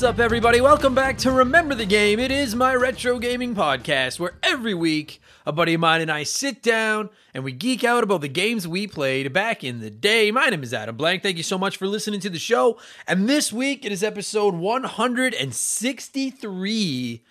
What's up, everybody? Welcome back to Remember the Game. It is my retro gaming podcast where every week a buddy of mine and I sit down and we geek out about the games we played back in the day. My name is Adam Blank. Thank you so much for listening to the show. And this week it is episode 163.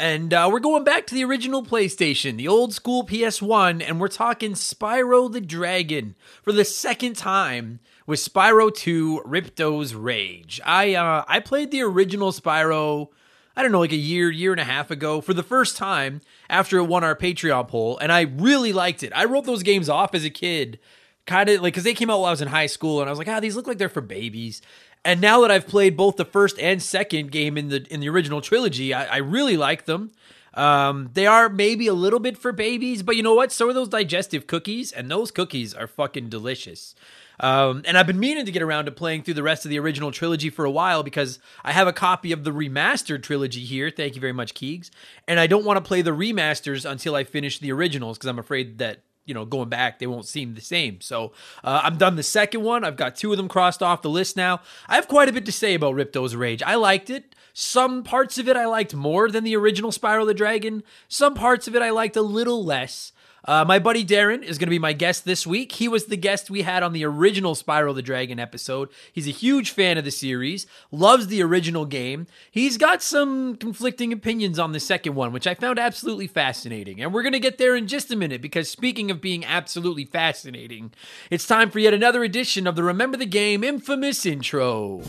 And uh, we're going back to the original PlayStation, the old school PS1, and we're talking Spyro the Dragon for the second time with Spyro 2 Ripto's Rage. I uh, I played the original Spyro, I don't know, like a year, year and a half ago for the first time after it won our Patreon poll, and I really liked it. I wrote those games off as a kid, kind of like because they came out while I was in high school, and I was like, ah, these look like they're for babies. And now that I've played both the first and second game in the in the original trilogy, I, I really like them. Um, they are maybe a little bit for babies, but you know what? So are those digestive cookies, and those cookies are fucking delicious. Um, and I've been meaning to get around to playing through the rest of the original trilogy for a while because I have a copy of the remastered trilogy here. Thank you very much, Keegs. And I don't want to play the remasters until I finish the originals because I'm afraid that you know going back they won't seem the same. So uh, i'm done the second one. I've got two of them crossed off the list now. I have quite a bit to say about ripto's rage. I liked it. Some parts of it i liked more than the original Spyro the dragon. Some parts of it i liked a little less uh, my buddy Darren is going to be my guest this week. He was the guest we had on the original Spyro the Dragon episode. He's a huge fan of the series, loves the original game. He's got some conflicting opinions on the second one, which I found absolutely fascinating. And we're going to get there in just a minute because speaking of being absolutely fascinating, it's time for yet another edition of the Remember the Game infamous intro.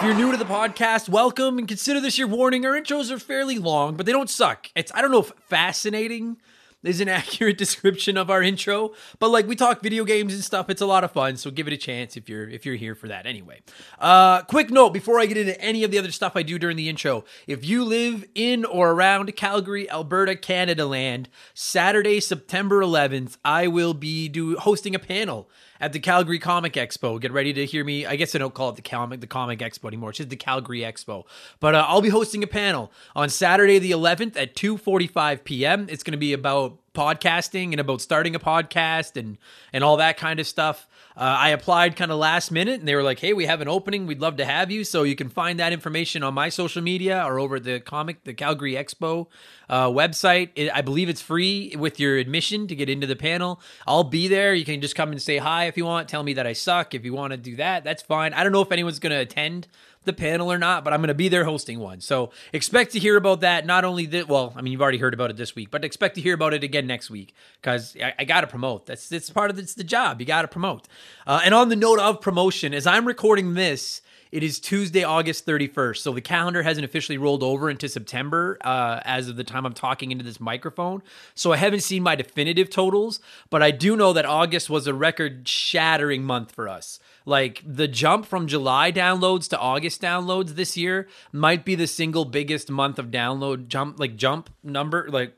If you're new to the podcast, welcome and consider this your warning. Our intros are fairly long, but they don't suck. It's I don't know if fascinating is an accurate description of our intro, but like we talk video games and stuff, it's a lot of fun. So give it a chance if you're if you're here for that. Anyway, uh, quick note before I get into any of the other stuff I do during the intro: if you live in or around Calgary, Alberta, Canada land, Saturday, September 11th, I will be do hosting a panel at the Calgary Comic Expo. Get ready to hear me. I guess I don't call it the comic the Comic Expo anymore. It's just the Calgary Expo. But uh, I'll be hosting a panel on Saturday the 11th at 2:45 p.m. It's going to be about podcasting and about starting a podcast and and all that kind of stuff. Uh, I applied kind of last minute, and they were like, "Hey, we have an opening. We'd love to have you." So you can find that information on my social media or over the comic, the Calgary Expo uh, website. It, I believe it's free with your admission to get into the panel. I'll be there. You can just come and say hi if you want. Tell me that I suck. If you want to do that, that's fine. I don't know if anyone's going to attend the panel or not, but I'm going to be there hosting one. So expect to hear about that. Not only that, well, I mean, you've already heard about it this week, but expect to hear about it again next week because I, I got to promote. That's it's part of it's the job. You got to promote. Uh, and on the note of promotion, as I'm recording this. It is Tuesday, August 31st. So the calendar hasn't officially rolled over into September uh, as of the time I'm talking into this microphone. So I haven't seen my definitive totals, but I do know that August was a record shattering month for us. Like the jump from July downloads to August downloads this year might be the single biggest month of download jump, like jump number, like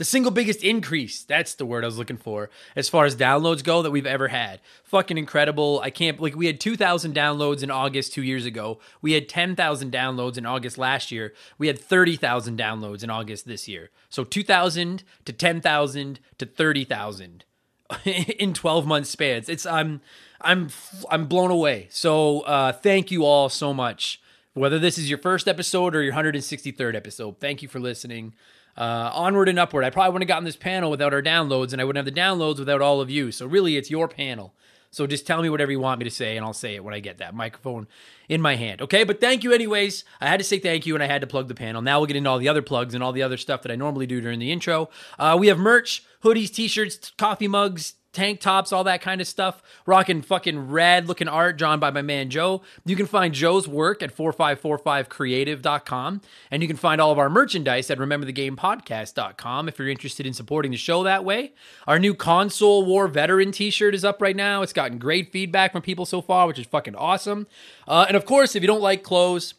the single biggest increase. That's the word I was looking for as far as downloads go that we've ever had. Fucking incredible. I can't, like, we had 2,000 downloads in August two years ago. We had 10,000 downloads in August last year. We had 30,000 downloads in August this year. So 2,000 to 10,000 to 30,000 in 12 month spans. It's, I'm, I'm I'm blown away. So uh, thank you all so much. Whether this is your first episode or your 163rd episode, thank you for listening. Uh, onward and upward. I probably wouldn't have gotten this panel without our downloads, and I wouldn't have the downloads without all of you. So really, it's your panel. So just tell me whatever you want me to say, and I'll say it when I get that microphone in my hand. Okay, but thank you anyways. I had to say thank you, and I had to plug the panel. Now we'll get into all the other plugs and all the other stuff that I normally do during the intro. Uh, we have merch, hoodies, t-shirts, coffee mugs, tank tops, all that kind of stuff. Rocking fucking rad looking art drawn by my man Joe. You can find Joe's work at 4545creative.com. And you can find all of our merchandise at rememberthegamepodcast.com if you're interested in supporting the show that way. Our new console war veteran t shirt is up right now. It's gotten great feedback from people so far, which is fucking awesome. Uh, and of course, if you don't like clothes,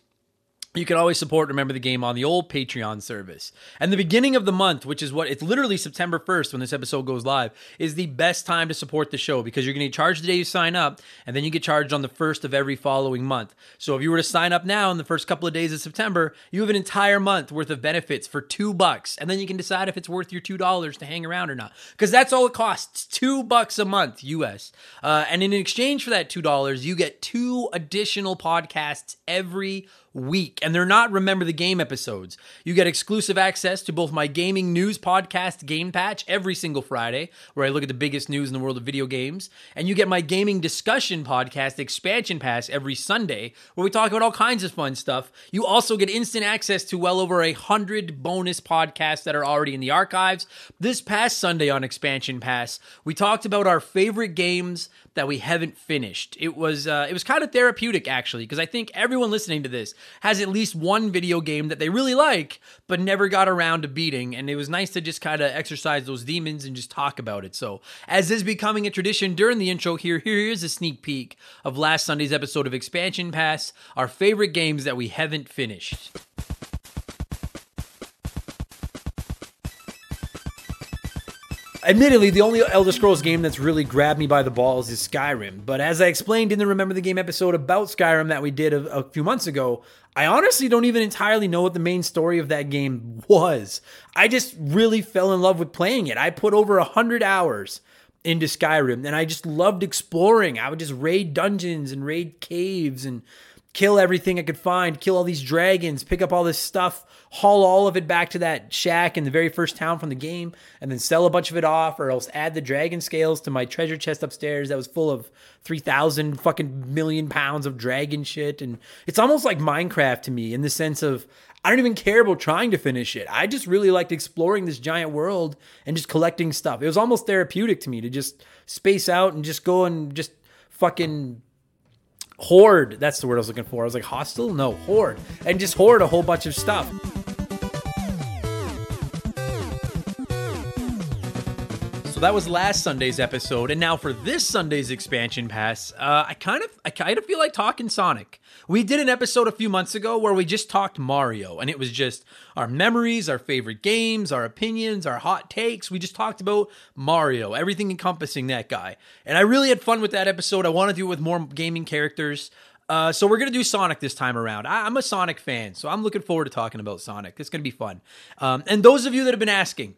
you can always support Remember the Game on the old Patreon service. And the beginning of the month, which is what it's literally September 1st when this episode goes live, is the best time to support the show because you're going to get charged the day you sign up, and then you get charged on the first of every following month. So if you were to sign up now in the first couple of days of September, you have an entire month worth of benefits for two bucks, and then you can decide if it's worth your two dollars to hang around or not. Because that's all it costs, two bucks a month US. Uh, and in exchange for that two dollars, you get two additional podcasts every week. And they're not Remember the Game episodes. You get exclusive access to both my gaming news podcast, Game Patch, every single Friday, where I look at the biggest news in the world of video games. And you get my gaming discussion podcast, Expansion Pass, every Sunday, where we talk about all kinds of fun stuff. You also get instant access to well over a hundred bonus podcasts that are already in the archives. This past Sunday on Expansion Pass, we talked about our favorite games that we haven't finished. It was uh, it was kind of therapeutic actually because I think everyone listening to this has at least one video game that they really like but never got around to beating, and it was nice to just kind of exercise those demons and just talk about it. So, as is becoming a tradition during the intro here, here is a sneak peek of last Sunday's episode of Expansion Pass, our favorite games that we haven't finished. Admittedly, the only Elder Scrolls game that's really grabbed me by the balls is Skyrim. But as I explained in the Remember the Game episode about Skyrim that we did a, a, few months ago, I honestly don't even entirely know what the main story of that game was. I just really fell in love with playing it. I put over a hundred hours into Skyrim and I just loved exploring. I would just raid dungeons and raid caves and kill everything I could find, kill all these dragons, pick up all this stuff, haul all of it back to that shack in the very first town from the game, and then sell a bunch of it off, or else add the dragon scales to my treasure chest upstairs that was full of 3,000 fucking million pounds of dragon shit. And it's almost like Minecraft to me in the sense of I don't even care about trying to finish it. I just really liked exploring this giant world and just collecting stuff. It was almost therapeutic to me to just space out and just go and just fucking hoard. That's the word I was looking for. I was like, hostile? No, hoard. And just hoard a whole bunch of stuff. That was last Sunday's episode, and now for this Sunday's expansion pass, uh, I kind of, I kind of feel like talking Sonic. We did an episode a few months ago where we just talked Mario, and it was just our memories, our favorite games, our opinions, our hot takes. We just talked about Mario, everything encompassing that guy. And I really had fun with that episode. I want to do it with more gaming characters. Uh, so we're gonna do Sonic this time around. I, am a Sonic fan, so I'm looking forward to talking about Sonic. It's gonna be fun. Um, and those of you that have been asking,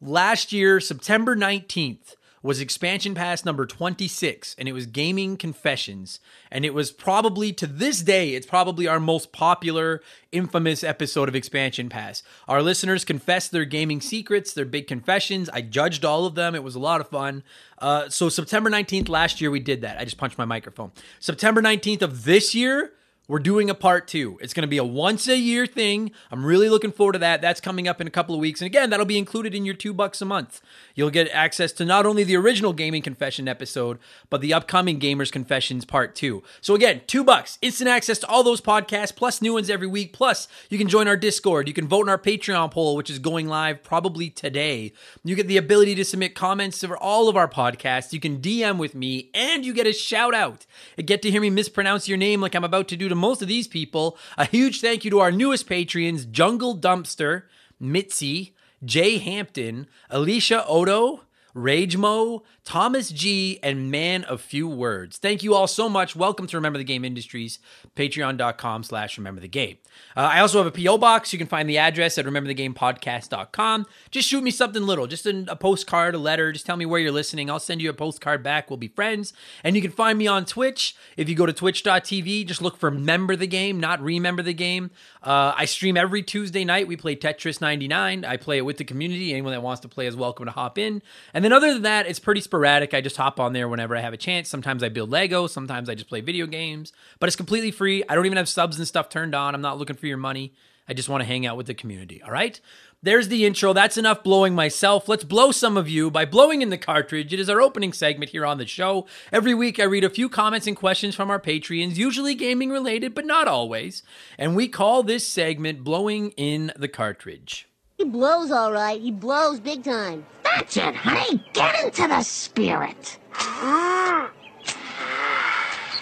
last year, September 19th, was expansion pass number 26 and it was gaming confessions. And it was probably to this day it's probably our most popular infamous episode of expansion pass. Our listeners confessed their gaming secrets their big confessions. I judged all of them. It was a lot of fun. Uh, so september 19th last year we did that. I just punched my microphone. September 19th of this year we're doing a part two. It's going to be a once a year thing. I'm really looking forward to that. That's coming up in a couple of weeks. And again, that'll be included in your two bucks a month. You'll get access to not only the original Gaming Confession episode, but the upcoming Gamers Confessions part two. So again, two bucks, instant access to all those podcasts, plus new ones every week. Plus, you can join our Discord. You can vote in our Patreon poll, which is going live probably today. You get the ability to submit comments for all of our podcasts. You can DM with me, and you get a shout out. Get to hear me mispronounce your name like I'm about to do to most of these people. A huge thank you to our newest Patreons Jungle Dumpster, Mitzi, Jay Hampton, Alicia Odo, Ragemo, Thomas G, and Man of Few Words. Thank you all so much. Welcome to Remember the Game Industries, patreon.com slash remember the game. Uh, I also have a P.O. box. You can find the address at rememberthegamepodcast.com. Just shoot me something little, just a, a postcard, a letter. Just tell me where you're listening. I'll send you a postcard back. We'll be friends. And you can find me on Twitch. If you go to twitch.tv, just look for Remember the Game, not Remember the Game. Uh, I stream every Tuesday night. We play Tetris 99. I play it with the community. Anyone that wants to play is welcome to hop in. And then other than that, it's pretty sporadic. I just hop on there whenever I have a chance. Sometimes I build Lego. Sometimes I just play video games. But it's completely free. I don't even have subs and stuff turned on. I'm not looking for your money. I just want to hang out with the community. All right? There's the intro. That's enough blowing myself. Let's blow some of you by blowing in the cartridge. It is our opening segment here on the show. Every week, I read a few comments and questions from our Patreons, usually gaming related, but not always. And we call this segment Blowing in the Cartridge. He blows all right. He blows big time. That's it, honey. Get into the spirit.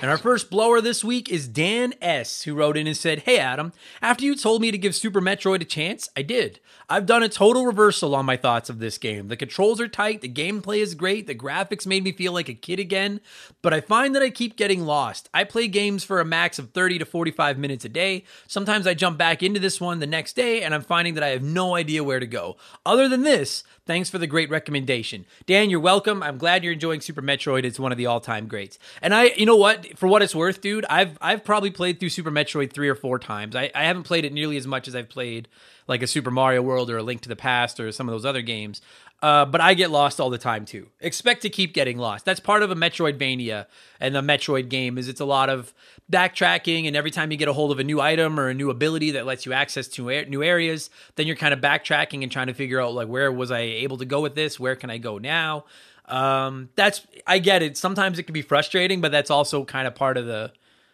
And our first blower this week is Dan S., who wrote in and said, Hey Adam, after you told me to give Super Metroid a chance, I did. I've done a total reversal on my thoughts of this game. The controls are tight, the gameplay is great, the graphics made me feel like a kid again, but I find that I keep getting lost. I play games for a max of 30 to 45 minutes a day. Sometimes I jump back into this one the next day, and I'm finding that I have no idea where to go. Other than this, thanks for the great recommendation. Dan, you're welcome. I'm glad you're enjoying Super Metroid. It's one of the all-time greats. And I, you know what? For what it's worth, dude, I've I've probably played through Super Metroid three or four times. I, I haven't played it nearly as much as I've played like a Super Mario World or a Link to the Past or some of those other games. Uh, but I get lost all the time too. Expect to keep getting lost. That's part of a Metroidvania and the Metroid game is it's a lot of backtracking and every time you get a hold of a new item or a new ability that lets you access to new areas, then you're kind of backtracking and trying to figure out like where was I able to go with this? Where can I go now? Um, that's I get it. Sometimes it can be frustrating, but that's also kind of part of the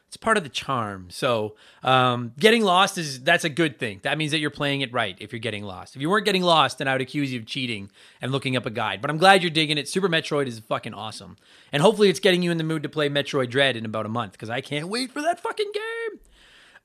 it's part of the charm. So um, getting lost is that's a good thing. That means that you're playing it right. If you're getting lost, if you weren't getting lost, then I would accuse you of cheating and looking up a guide. But I'm glad you're digging it. Super Metroid is fucking awesome, and hopefully it's getting you in the mood to play Metroid Dread in about a month because I can't wait for that fucking game.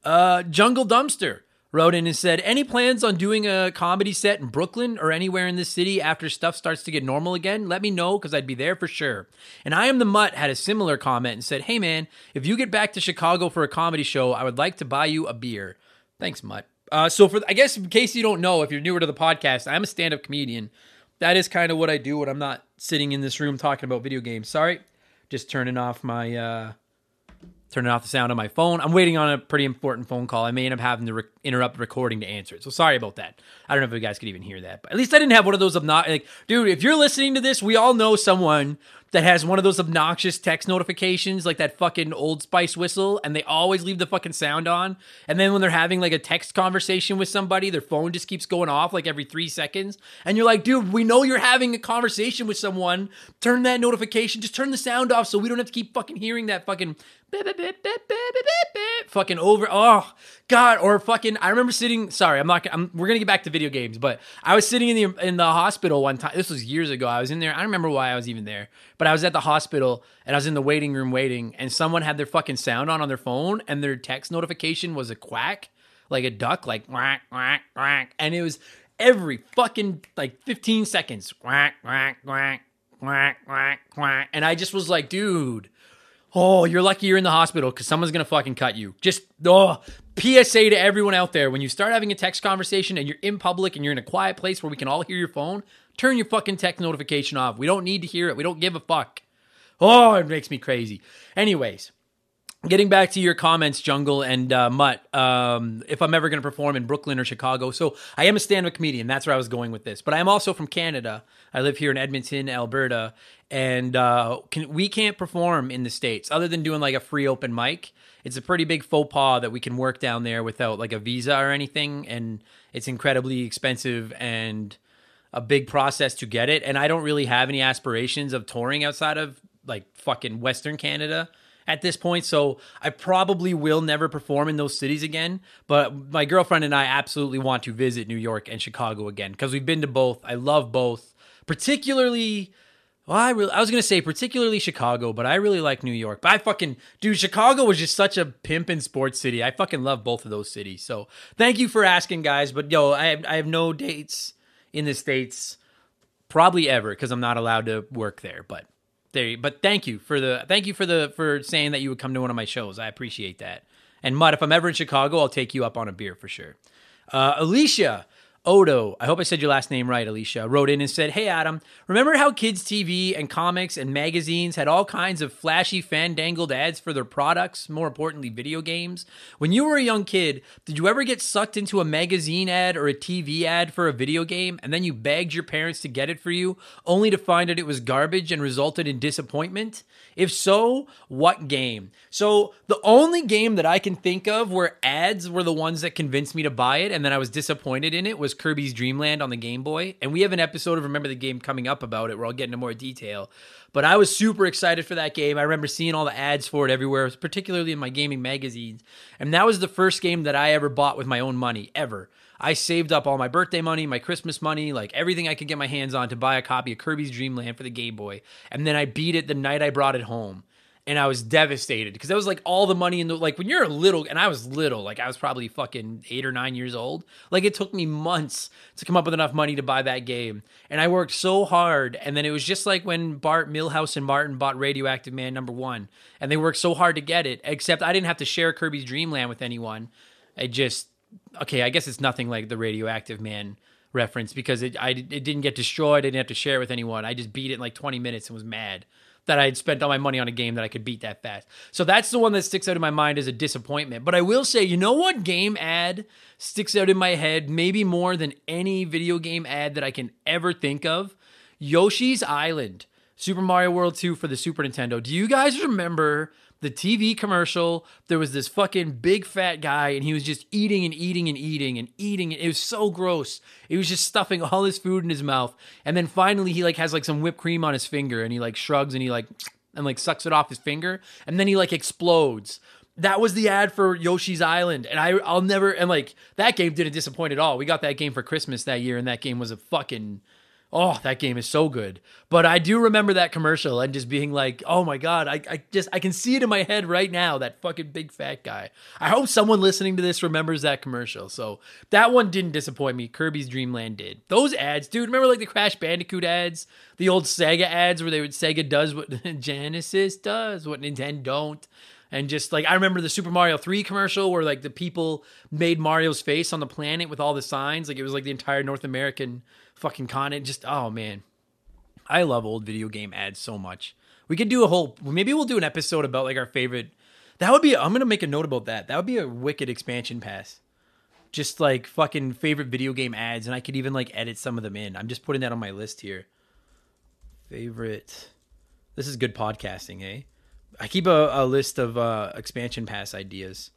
Uh, Jungle Dumpster wrote in and said, Any plans on doing a comedy set in Brooklyn or anywhere in the city after stuff starts to get normal again? Let me know because I'd be there for sure. And I Am the Mutt had a similar comment and said, Hey man, if you get back to Chicago for a comedy show, I would like to buy you a beer. Thanks, Mutt. Uh, so, for I guess in case you don't know, if you're newer to the podcast, I'm a stand up comedian. That is kind of what I do when I'm not sitting in this room talking about video games. Sorry, just turning off my. Uh, turning off the sound on my phone. I'm waiting on a pretty important phone call. I may end up having to re- interrupt recording to answer it. So sorry about that. I don't know if you guys could even hear that, but at least I didn't have one of those obnoxious. Like, dude, if you're listening to this, we all know someone that has one of those obnoxious text notifications, like that fucking Old Spice whistle, and they always leave the fucking sound on. And then when they're having like a text conversation with somebody, their phone just keeps going off like every three seconds. And you're like, dude, we know you're having a conversation with someone. Turn that notification, just turn the sound off so we don't have to keep fucking hearing that fucking fucking over. Oh God, or fucking. I remember sitting. Sorry, I'm not. I'm, we're gonna get back to video games, but I was sitting in the in the hospital one time. This was years ago. I was in there. I don't remember why I was even there, but I was at the hospital and I was in the waiting room waiting, and someone had their fucking sound on on their phone, and their text notification was a quack, like a duck, like quack quack quack, and it was every fucking like 15 seconds, quack quack quack quack quack quack, and I just was like, dude Oh, you're lucky you're in the hospital because someone's gonna fucking cut you. Just oh, PSA to everyone out there: when you start having a text conversation and you're in public and you're in a quiet place where we can all hear your phone, turn your fucking text notification off. We don't need to hear it. We don't give a fuck. Oh, it makes me crazy. Anyways, getting back to your comments, Jungle and uh, Mutt, um, if I'm ever going to perform in Brooklyn or Chicago. So I am a stand up comedian. That's where I was going with this. But I am also from Canada. I live here in Edmonton, Alberta. And uh, can, we can't perform in the States other than doing like a free open mic. It's a pretty big faux pas that we can work down there without like a visa or anything. And it's incredibly expensive and a big process to get it. And I don't really have any aspirations of touring outside of like fucking Western Canada at this point. So I probably will never perform in those cities again. But my girlfriend and I absolutely want to visit New York and Chicago again because we've been to both. I love both, particularly. Well, I really, I was gonna say particularly Chicago, but I really like New York. But I fucking dude, Chicago was just such a pimp sports city. I fucking love both of those cities. So thank you for asking, guys. But yo, I have, I have no dates in the states, probably ever, because I'm not allowed to work there. But there but thank you for the thank you for the for saying that you would come to one of my shows. I appreciate that. And Mutt if i'm ever in chicago i'll take you up on a beer for sure. Uh, alicia Odo, I hope I said your last name right, Alicia, wrote in and said, Hey Adam, remember how kids' TV and comics and magazines had all kinds of flashy, fandangled ads for their products, more importantly, video games? When you were a young kid, did you ever get sucked into a magazine ad or a TV ad for a video game and then you begged your parents to get it for you, only to find that it was garbage and resulted in disappointment? If so, what game? So, the only game that I can think of where ads were the ones that convinced me to buy it and then I was disappointed in it was Kirby's Dream Land on the Game Boy. And we have an episode of Remember the Game coming up about it where I'll get into more detail. But I was super excited for that game. I remember seeing all the ads for it everywhere, particularly in my gaming magazines. And that was the first game that I ever bought with my own money, ever. I saved up all my birthday money, my Christmas money, like everything I could get my hands on to buy a copy of Kirby's Dream Land for the Game Boy. And then I beat it the night I brought it home. And I was devastated because that was like all the money in the like when you're a little and I was little, like I was probably fucking eight or nine years old. Like it took me months to come up with enough money to buy that game. And I worked so hard. And then it was just like when Bart Milhouse and Martin bought Radioactive Man number one. And they worked so hard to get it, except I didn't have to share Kirby's Dreamland with anyone. I just okay, I guess it's nothing like the Radioactive Man reference because it I it didn't get destroyed. I didn't have to share it with anyone. I just beat it in like 20 minutes and was mad that I had spent all my money on a game that I could beat that fast. So that's the one that sticks out in my mind as a disappointment. But I will say, you know what game ad sticks out in my head maybe more than any video game ad that I can ever think of? Yoshi's Island. Super Mario World 2 for the Super Nintendo. Do you guys remember the TV commercial, there was this fucking big fat guy and he was just eating and eating and eating and eating. It was so gross. He was just stuffing all his food in his mouth. And then finally he like has like some whipped cream on his finger and he like shrugs and he like and like sucks it off his finger and then he like explodes. That was the ad for Yoshi's Island and I I'll never and like that game didn't disappoint at all. We got that game for Christmas that year and that game was a fucking Oh, that game is so good. But I do remember that commercial and just being like, oh my God, I, I just, I can see it in my head right now, that fucking big fat guy. I hope someone listening to this remembers that commercial. So that one didn't disappoint me. Kirby's Dreamland did. Those ads, dude, remember like the Crash Bandicoot ads? The old Sega ads where they would, Sega does what Genesis does, what Nintendo don't and just like I remember the Super Mario 3 commercial where like the people made Mario's face on the planet with all the signs like it was like the entire North American fucking content. just oh man. I love old video game ads so much. We could do a whole maybe we'll do an episode about like our favorite that would be I'm to make a note about that. That would be a wicked expansion pass. Just like fucking favorite video game ads and I could even like edit some of them in. I'm just putting that on my list here. Favorite this is good podcasting eh? I keep a, a list of uh, expansion pass ideas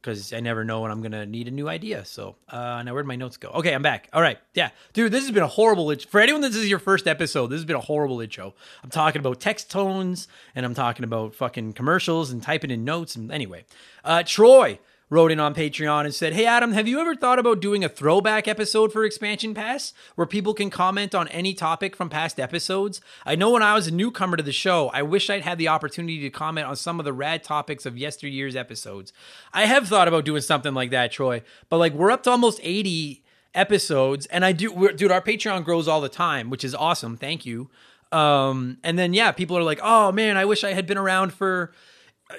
because I never know when I'm gonna need a new idea. So uh, now where'd my notes go? Okay, I'm back. All right, yeah, dude, this has been a horrible. Itch- For anyone this is your first episode, this has been a horrible intro. I'm talking about text tones and I'm talking about fucking commercials and typing in notes. And anyway, uh, Troy wrote in on Patreon and said, Hey Adam, have you ever thought about doing a throwback episode for Expansion Pass where people can comment on any topic from past episodes? I know when I was a newcomer to the show, I wish I'd had the opportunity to comment on some of the rad topics of yesteryear's episodes. I have thought about doing something like that, Troy, but like we're up to almost 80 episodes and I do, dude, our Patreon grows all the time, which is awesome. Thank you. Um, and then, yeah, people are like, oh man, I wish I had been around for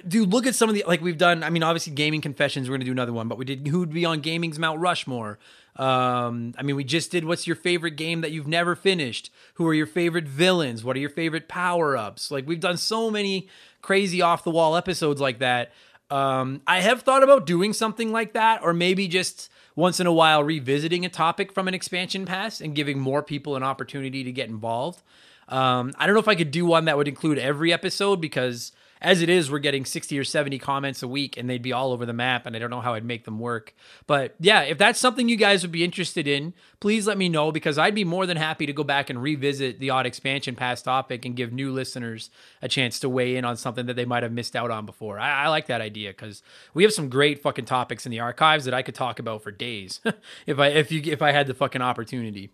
dude, look at some of the like we've done. I mean, obviously, gaming confessions. We're gonna do another one, but we did who'd be on gaming's Mount Rushmore. Um, I mean, we just did what's your favorite game that you've never finished? Who are your favorite villains? What are your favorite power ups? Like we've done so many crazy off the wall episodes like that. Um, I have thought about doing something like that, or maybe just once in a while revisiting a topic from an expansion pass and giving more people an opportunity to get involved. Um, I don't know if I could do one that would include every episode because as it is, we're getting 60 or 70 comments a week and they'd be all over the map and I don't know how I'd make them work. But yeah, if that's something you guys would be interested in, please let me know because I'd be more than happy to go back and revisit the odd expansion pass topic and give new listeners a chance to weigh in on something that they might have missed out on before. I, I like that idea because we have some great fucking topics in the archives that I could talk about for days if I if you if I had the fucking opportunity.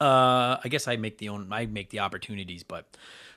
Uh, I guess I make the own I make the opportunities, but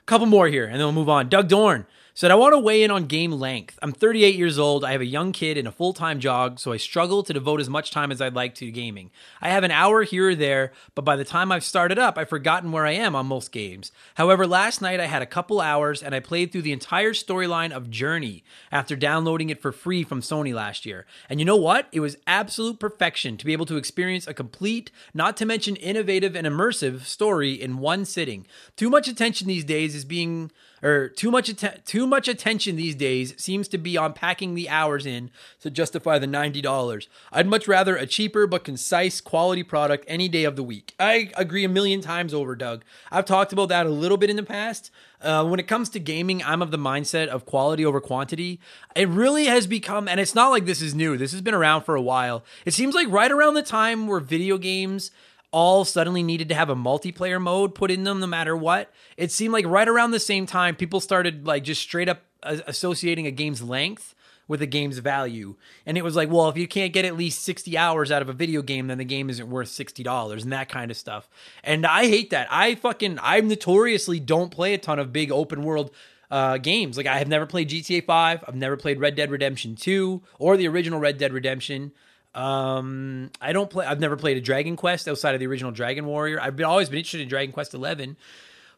a couple more here and then we'll move on. Doug Dorn said, I want to weigh in on game length. I'm 38 years old. I have a young kid and a full time job, so I struggle to devote as much time as I'd like to gaming. I have an hour here or there, but by the time I've started up, I've forgotten where I am on most games. However, last night I had a couple hours and I played through the entire storyline of Journey after downloading it for free from Sony last year. And you know what? It was absolute perfection to be able to experience a complete, not to mention innovative and immersive story in one sitting. Too much attention these days is being or too much att- too much attention these days seems to be on packing the hours in to justify the $90. I'd much rather a cheaper but concise quality product any day of the week. I agree a million times over, Doug. I've talked about that a little bit in the past. Uh, when it comes to gaming, I'm of the mindset of quality over quantity. It really has become, and it's not like this is new, this has been around for a while. It seems like right around the time where video games all suddenly needed to have a multiplayer mode put in them no matter what. It seemed like right around the same time people started like just straight up associating a game's length with a game's value. And it was like, well, if you can't get at least 60 hours out of a video game, then the game isn't worth $60 and that kind of stuff. And I hate that. I fucking I notoriously don't play a ton of big open world uh, games. Like I have never played GTA 5. I've never played Red Dead Redemption 2 or the original Red Dead Redemption. Um, I don't play. I've never played a Dragon Quest outside of the original Dragon Warrior. I've been always been interested in Dragon Quest 11,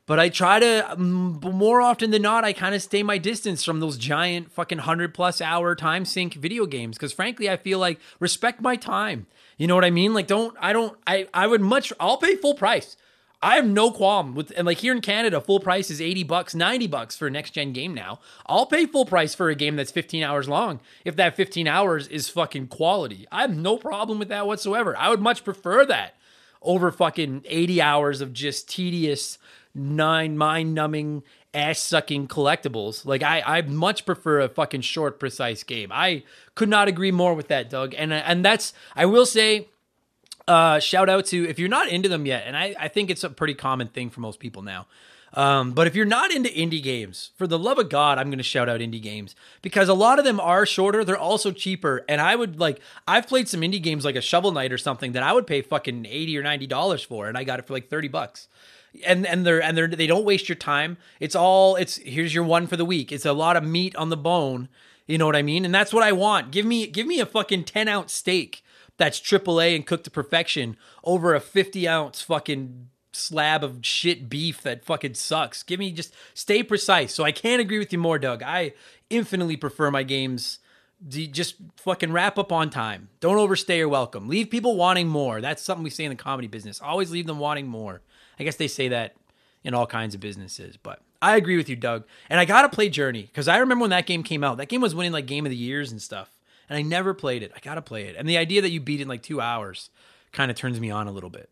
but I try to um, more often than not. I kind of stay my distance from those giant fucking hundred plus hour time sink video games because frankly, I feel like respect my time. You know what I mean? Like, don't I don't I I would much. I'll pay full price I have no qualm with and like here in Canada, full price is 80 bucks, 90 bucks for a next gen game now. I'll pay full price for a game that's 15 hours long if that 15 hours is fucking quality. I have no problem with that whatsoever. I would much prefer that over fucking 80 hours of just tedious, nine mind numbing, ass sucking collectibles. Like I I much prefer a fucking short, precise game. I could not agree more with that, Doug. And and that's I will say uh, shout out to if you're not into them yet, and I, I think it's a pretty common thing for most people now. Um, but if you're not into indie games, for the love of God, I'm going to shout out indie games because a lot of them are shorter. They're also cheaper. And I would like, I've played some indie games like a Shovel Knight or something that I would pay fucking 80 or $90 for. And I got it for like 30 bucks. And, and they're, and they're, they don't waste your time. It's all, it's, here's your one for the week. It's a lot of meat on the bone. You know what I mean? And that's what I want. Give me, give me a fucking 10 ounce steak that's AAA and cooked to perfection over a 50 ounce fucking slab of shit beef that fucking sucks. Give me just stay precise. So I can't agree with you more, Doug. I infinitely prefer my games just fucking wrap up on time. Don't overstay your welcome. Leave people wanting more. That's something we say in the comedy business. Always leave them wanting more. I guess they say that in all kinds of businesses, but I agree with you, Doug. And I gotta play Journey because I remember when that game came out. That game was winning like Game of the Years and stuff and I never played it. I gotta play it. And the idea that you beat it in like two hours kind of turns me on a little bit.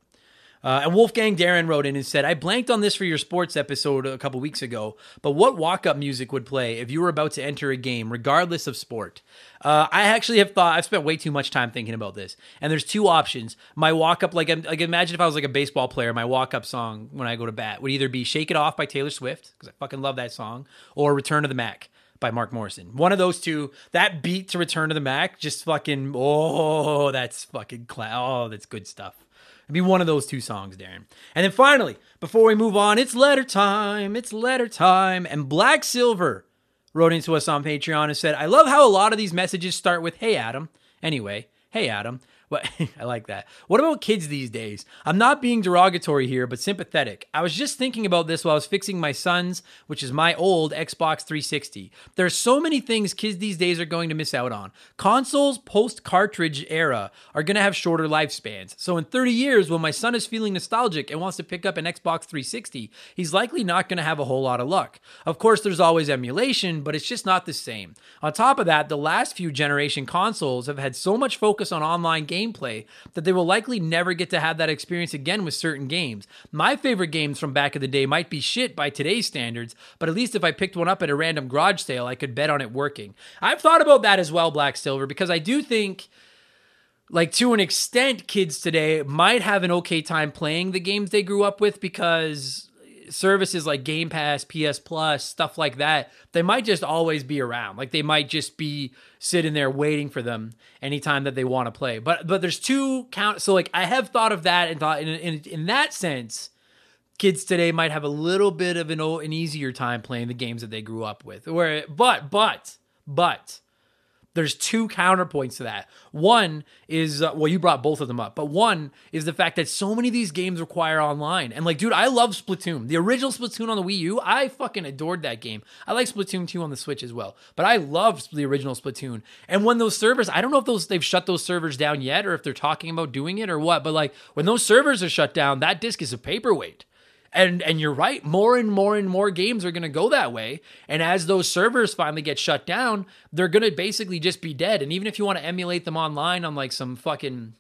Uh, and Wolfgang Darren wrote in and said, I blanked on this for your sports episode a couple weeks ago, but what walk up music would play if you were about to enter a game, regardless of sport? Uh, I actually have thought, I've spent way too much time thinking about this. And there's two options. My walk up, like, like imagine if I was like a baseball player, my walk up song when I go to bat would either be Shake It Off by Taylor Swift, because I fucking love that song, or Return to the Mack by Mark Morrison. One of those two. That beat to Return to the Mack, just fucking. Oh, that's fucking. Cla- oh, that's good stuff. It'd be one of those two songs, Darren. And then finally, before we move on, it's letter time. It's letter time. And Black Silver wrote into us on Patreon and said, I love how a lot of these messages start with, Hey, Adam. Anyway, hey, Adam. What I like that. What about kids these days? I'm not being derogatory here, but sympathetic. I was just thinking about this while I was fixing my son's, which is my old Xbox 360. There are so many things kids these days are going to miss out on. Consoles post cartridge era are going to have shorter lifespans. So in 30 years, when my son is feeling nostalgic and wants to pick up an Xbox 360, he's likely not going to have a whole lot of luck. Of course, there's always emulation, but it's just not the same. On top of that, the last few generation consoles have had so much focus on online games gameplay that they will likely never get to have that experience again with certain games. My favorite games from back in the day might be shit by today's standards, but at least if I picked one up at a random garage sale, I could bet on it working. I've thought about that as well, Black Silver, because I do think like to an extent kids today might have an okay time playing the games they grew up with because services like Game Pass, PS Plus, stuff like that, they might just always be around. Like they might just be sitting there waiting for them anytime that they want to play. But but there's two count. So like I have thought of that and thought in in, in that sense, kids today might have a little bit of an old, an easier time playing the games that they grew up with. Where but but but there's two counterpoints to that. One is uh, well, you brought both of them up, but one is the fact that so many of these games require online. And like, dude, I love Splatoon. The original Splatoon on the Wii U, I fucking adored that game. I like Splatoon 2 on the Switch as well, but I love the original Splatoon. And when those servers, I don't know if those they've shut those servers down yet, or if they're talking about doing it or what, but like when those servers are shut down, that disc is a paperweight. And and you're right, more and more and more games are going to go that way. And as those servers finally get shut down, they're going to basically just be dead. And even if you want to emulate them online on like some fucking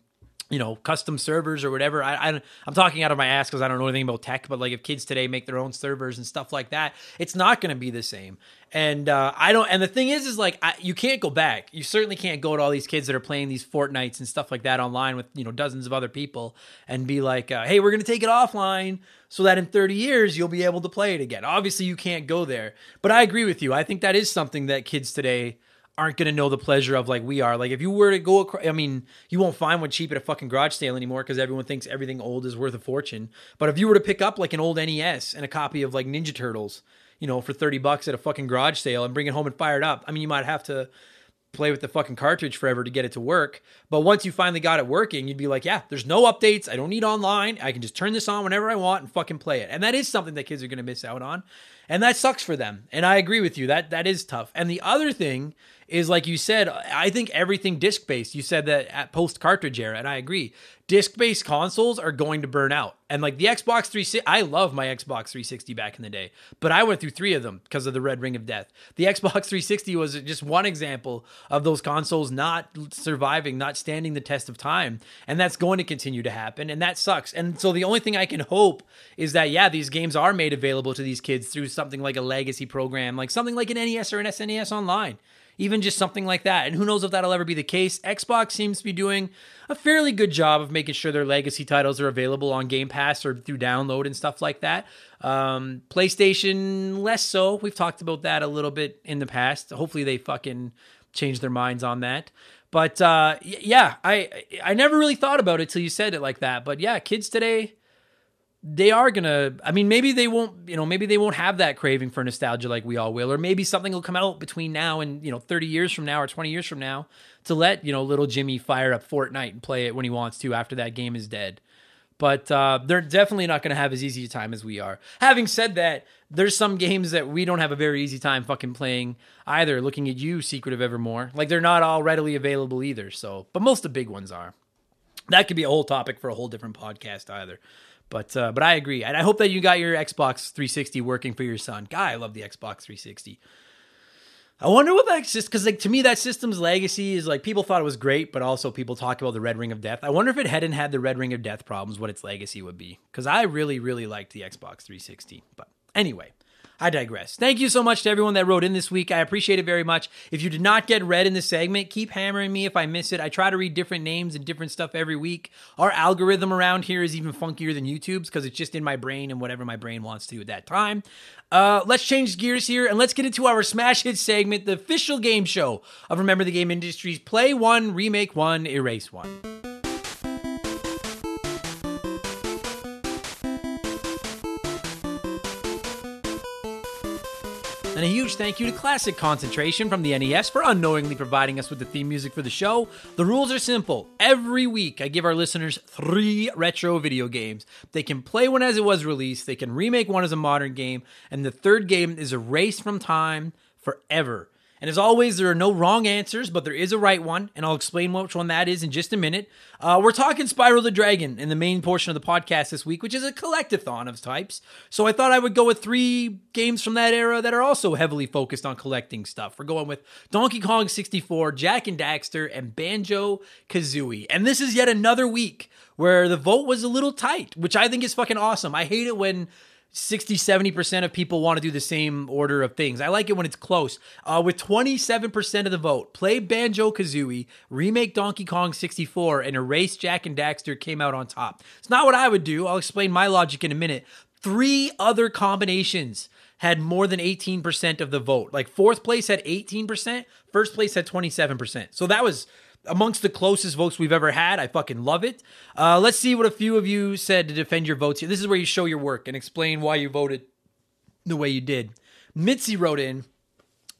you know, custom servers or whatever. I, I am talking out of my ass because I don't know anything about tech, but like if kids today make their own servers and stuff like that, it's not going to be the same. And uh, I don't. And the thing is, is like I, you can't go back. You certainly can't go to all these kids that are playing these Fortnites and stuff like that online with you know dozens of other people and be like, uh, hey, we're going to take it offline so that in 30 years you'll be able to play it again. Obviously, you can't go there, but I agree with you. I think that is something that kids today aren't going to know the pleasure of like we are. Like if you were to go, across, I mean, you won't find one cheap at a fucking garage sale anymore because everyone thinks everything old is worth a fortune. But if you were to pick up like an old NES and a copy of like Ninja Turtles, you know, for 30 bucks at a fucking garage sale and bring it home and fire it up. I mean, you might have to play with the fucking cartridge forever to get it to work. But once you finally got it working, you'd be like, yeah, there's no updates. I don't need online. I can just turn this on whenever I want and fucking play it. And that is something that kids are going to miss out on. And that sucks for them. And I agree with you. That that is tough. And the other thing is like you said, I think everything disc based. You said that at post cartridge era, and I agree. Disc based consoles are going to burn out. And like the Xbox 360, I love my Xbox 360 back in the day, but I went through three of them because of the Red Ring of Death. The Xbox 360 was just one example of those consoles not surviving, not standing the test of time. And that's going to continue to happen. And that sucks. And so the only thing I can hope is that, yeah, these games are made available to these kids through something like a legacy program, like something like an NES or an SNES online even just something like that. And who knows if that'll ever be the case. Xbox seems to be doing a fairly good job of making sure their legacy titles are available on Game Pass or through download and stuff like that. Um, PlayStation, less so. We've talked about that a little bit in the past. Hopefully, they fucking change their minds on that. But uh, yeah, I I never really thought about it till you said it like that. But yeah, kids today they are gonna i mean maybe they won't you know maybe they won't have that craving for nostalgia like we all will or maybe something will come out between now and you know 30 years from now or 20 years from now to let you know little jimmy fire up fortnite and play it when he wants to after that game is dead but uh, they're definitely not going to have as easy a time as we are. Having said that, there's some games that we don't have a very easy time fucking playing either. Looking at you, Secret of Evermore, like they're not all readily available either. So, but most of the big ones are. That could be a whole topic for a whole different podcast either. But uh, but I agree, and I hope that you got your Xbox 360 working for your son. Guy, I love the Xbox 360. I wonder what that's just because like to me that system's legacy is like people thought it was great, but also people talk about the Red Ring of Death. I wonder if it hadn't had the Red Ring of Death problems, what its legacy would be. Because I really really liked the Xbox 360. But anyway, I digress. Thank you so much to everyone that wrote in this week. I appreciate it very much. If you did not get read in this segment, keep hammering me if I miss it. I try to read different names and different stuff every week. Our algorithm around here is even funkier than YouTube's because it's just in my brain and whatever my brain wants to do at that time. Uh, let's change gears here and let's get into our smash hit segment, the official game show of Remember the Game Industries Play One, Remake One, Erase One. A huge thank you to Classic Concentration from the NES for unknowingly providing us with the theme music for the show. The rules are simple. Every week, I give our listeners three retro video games. They can play one as it was released, they can remake one as a modern game, and the third game is erased from time forever. And as always, there are no wrong answers, but there is a right one, and I'll explain which one that is in just a minute. Uh, we're talking Spyro the Dragon in the main portion of the podcast this week, which is a collectathon of types. So I thought I would go with three games from that era that are also heavily focused on collecting stuff. We're going with Donkey Kong 64, Jak and Daxter, and Banjo Kazooie. And this is yet another week where the vote was a little tight, which I think is fucking awesome. I hate it when 60 70% of people want to do the same order of things. I like it when it's close. Uh, with 27% of the vote, play Banjo Kazooie, remake Donkey Kong 64, and erase Jak and Daxter came out on top. It's not what I would do. I'll explain my logic in a minute. Three other combinations had more than 18% of the vote. Like fourth place had 18%, first place had 27%. So that was amongst the closest votes we've ever had. I fucking love it. Uh, let's see what a few of you said to defend your votes here. This is where you show your work and explain why you voted the way you did. Mitzi wrote in.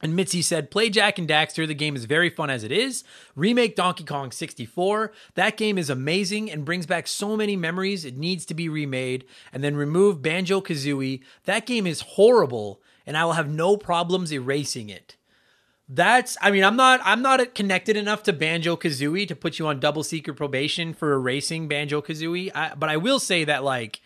And Mitzi said, Play Jak and Daxter. The game is very fun as it is. Remake Donkey Kong 64. That game is amazing and brings back so many memories. It needs to be remade. And then remove Banjo Kazooie. That game is horrible, and I will have no problems erasing it. That's I mean I'm not I'm not connected enough to Banjo Kazooie to put you on double secret probation for erasing Banjo Kazooie. But I will say that like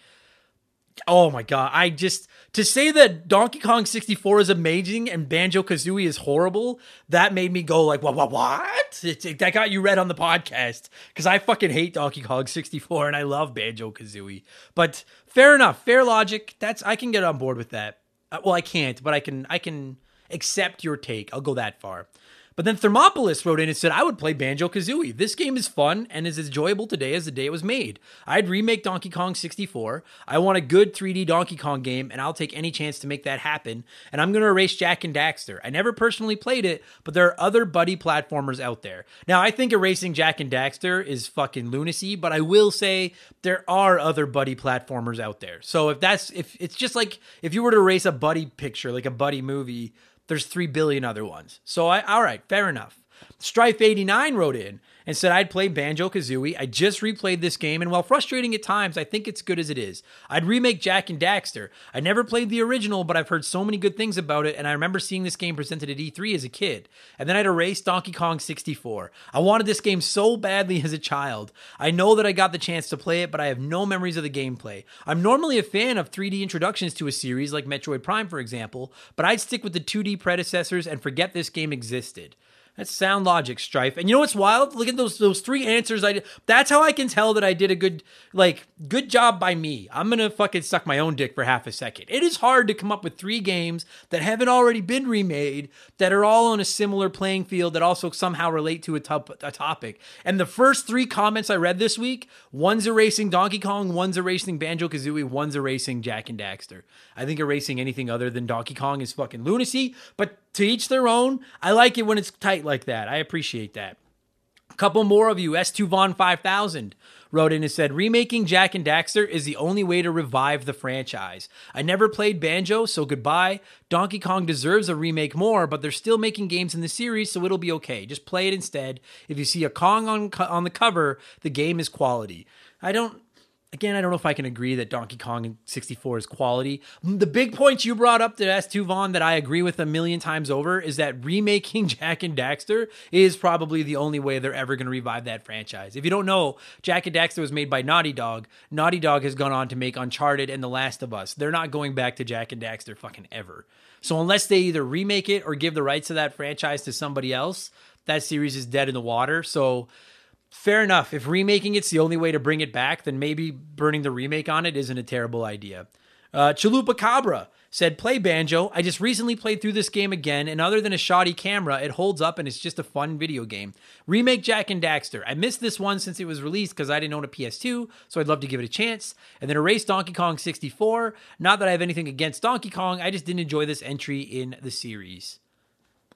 oh my god, I just to say that Donkey Kong 64 is amazing and Banjo Kazooie is horrible, that made me go like what what what? It, it, that got you read on the podcast because I fucking hate Donkey Kong 64 and I love Banjo Kazooie. But fair enough, fair logic. That's I can get on board with that. Uh, well, I can't, but I can I can accept your take. I'll go that far. But then Thermopolis wrote in and said, I would play Banjo Kazooie. This game is fun and is as enjoyable today as the day it was made. I'd remake Donkey Kong 64. I want a good 3D Donkey Kong game, and I'll take any chance to make that happen. And I'm going to erase Jak and Daxter. I never personally played it, but there are other buddy platformers out there. Now, I think erasing Jak and Daxter is fucking lunacy, but I will say there are other buddy platformers out there. So if that's, if it's just like if you were to erase a buddy picture, like a buddy movie, there's 3 billion other ones. So I all right, fair enough. Strife89 wrote in and said I'd play Banjo Kazooie. I just replayed this game, and while frustrating at times, I think it's good as it is. I'd remake Jak and Daxter. I never played the original, but I've heard so many good things about it, and I remember seeing this game presented at E3 as a kid. And then I'd erase Donkey Kong 64. I wanted this game so badly as a child. I know that I got the chance to play it, but I have no memories of the gameplay. I'm normally a fan of 3D introductions to a series like Metroid Prime, for example, but I'd stick with the 2D predecessors and forget this game existed. That's sound logic, Strife. And you know what's wild? Look at those those three answers I did. That's how I can tell that I did a good like good job by me. I'm gonna fucking suck my own dick for half a second. It is hard to come up with three games that haven't already been remade that are all on a similar playing field that also somehow relate to a, top, a topic. And the first three comments I read this week, one's erasing Donkey Kong, one's erasing Banjo Kazooie, one's erasing Jak and Daxter. I think erasing anything other than Donkey Kong is fucking lunacy, but to each their own. I like it when it's tight like that. I appreciate that. A couple more of you, S2 Vaughn 5000 wrote in and said, Remaking Jak and Daxter is the only way to revive the franchise. I never played Banjo, so goodbye. Donkey Kong deserves a remake more, but they're still making games in the series, so it'll be okay. Just play it instead. If you see a Kong on, on the cover, the game is quality. I don't again, I don't know if I can agree that Donkey Kong 64 is quality. The big point you brought up to S2 Vaughn that I agree with a million times over is that remaking Jak and Daxter is probably the only way they're ever going to revive that franchise. If you don't know, Jak and Daxter was made by Naughty Dog. Naughty Dog has gone on to make Uncharted and The Last of Us. They're not going back to Jak and Daxter fucking ever. So unless they either remake it or give the rights to that franchise to somebody else, that series is dead in the water. So fair enough. If remaking it's the only way to bring it back, then maybe burning the remake on it isn't a terrible idea. Uh, Chalupa Cabra said, Play Banjo. I just recently played through this game again, and other than a shoddy camera, it holds up and it's just a fun video game. Remake Jak and Daxter. I missed this one since it was released because I didn't own a PS2, so I'd love to give it a chance. And then erase Donkey Kong 64. Not that I have anything against Donkey Kong, I just didn't enjoy this entry in the series.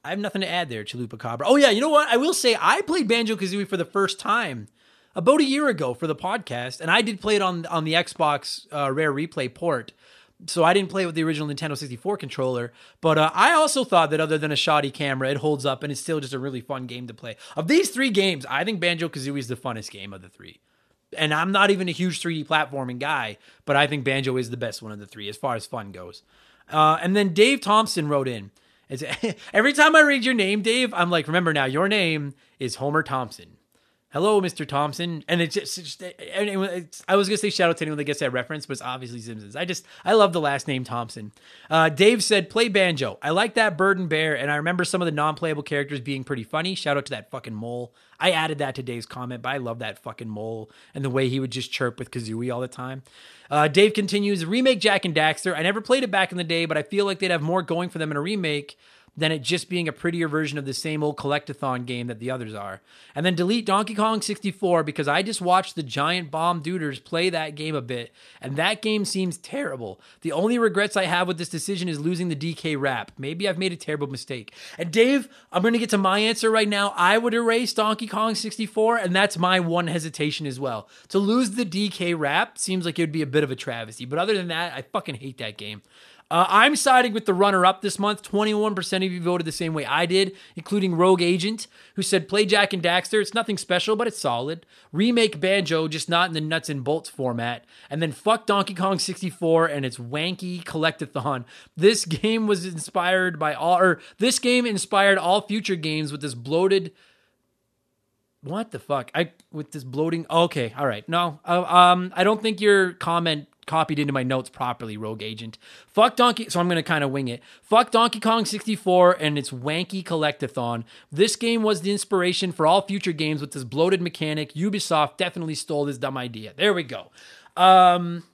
I have nothing to add there, Chalupa Cabra. Oh yeah, you know what? I will say I played Banjo Kazooie for the first time about a year ago for the podcast, and I did play it on on the Xbox uh, Rare Replay port. So I didn't play it with the original Nintendo 64 controller, but uh, I also thought that other than a shoddy camera, it holds up and it's still just a really fun game to play. Of these three games, I think Banjo Kazooie is the funnest game of the three. And I'm not even a huge 3D platforming guy, but I think Banjo is the best one of the three as far as fun goes. Uh, and then Dave Thompson wrote in every time I read your name, Dave, I'm like, remember now, your name is Homer Thompson. Hello, Mr. Thompson. And it's just, it's, it's, I was going to say shout out to anyone that gets that reference, but it's obviously Simpsons. I just, I love the last name Thompson. Uh, Dave said, play banjo. I like that bird and bear, and I remember some of the non playable characters being pretty funny. Shout out to that fucking mole. I added that to Dave's comment, but I love that fucking mole and the way he would just chirp with Kazooie all the time. Uh, Dave continues, remake Jak and Daxter. I never played it back in the day, but I feel like they'd have more going for them in a remake than it just being a prettier version of the same old collectathon game that the others are. And then delete Donkey Kong 64 because I just watched the giant bomb duders play that game a bit, and that game seems terrible. The only regrets I have with this decision is losing the DK rap. Maybe I've made a terrible mistake. And Dave, I'm to get to my answer right now. I would erase Donkey Kong 64, and that's my one hesitation as well. To lose the DK rap seems like it would be a bit of a travesty, but other than that, I fucking hate that game. Uh, I'm siding with the runner up this month. 21% of you voted the same way I did, including Rogue Agent, who said play Jak and Daxter. It's nothing special, but it's solid. Remake Banjo, just not in the nuts and bolts format. And then fuck Donkey Kong 64 and its wanky collectathon. This game was inspired by all, or this game inspired all future games with this bloated what the fuck? I with this bloating. Okay, all right. No, uh, um, I don't think your comment copied into my notes properly, Rogue Agent. Fuck Donkey. So I'm going to kind of wing it. Fuck Donkey Kong 64 and its wanky collectathon. This game was the inspiration for all future games with this bloated mechanic. Ubisoft definitely stole this dumb idea. There we go. Um,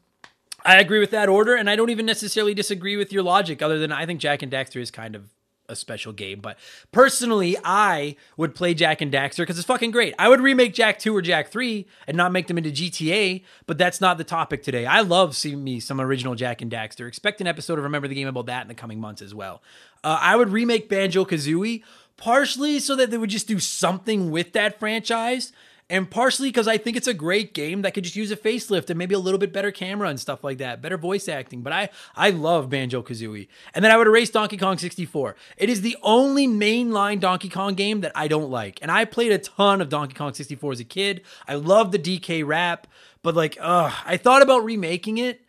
I agree with that order, and I don't even necessarily disagree with your logic, other than I think Jak and Daxter is kind of a special game. But personally, I would play Jak and Daxter because it's fucking great. I would remake Jak 2 or Jak 3 and not make them into GTA, but that's not the topic today. I love seeing me some original Jak and Daxter. Expect an episode of Remember the Game about that in the coming months as well. Uh, I would remake Banjo Kazooie partially so that they would just do something with that franchise and partially because I think it's a great game that could just use a facelift and maybe a little bit better camera and stuff like that, better voice acting. But I I love Banjo Kazooie, and then I would erase Donkey Kong 64. It is the only mainline Donkey Kong game that I don't like, and I played a ton of Donkey Kong 64 as a kid. I love the DK rap, but like, uh, I thought about remaking it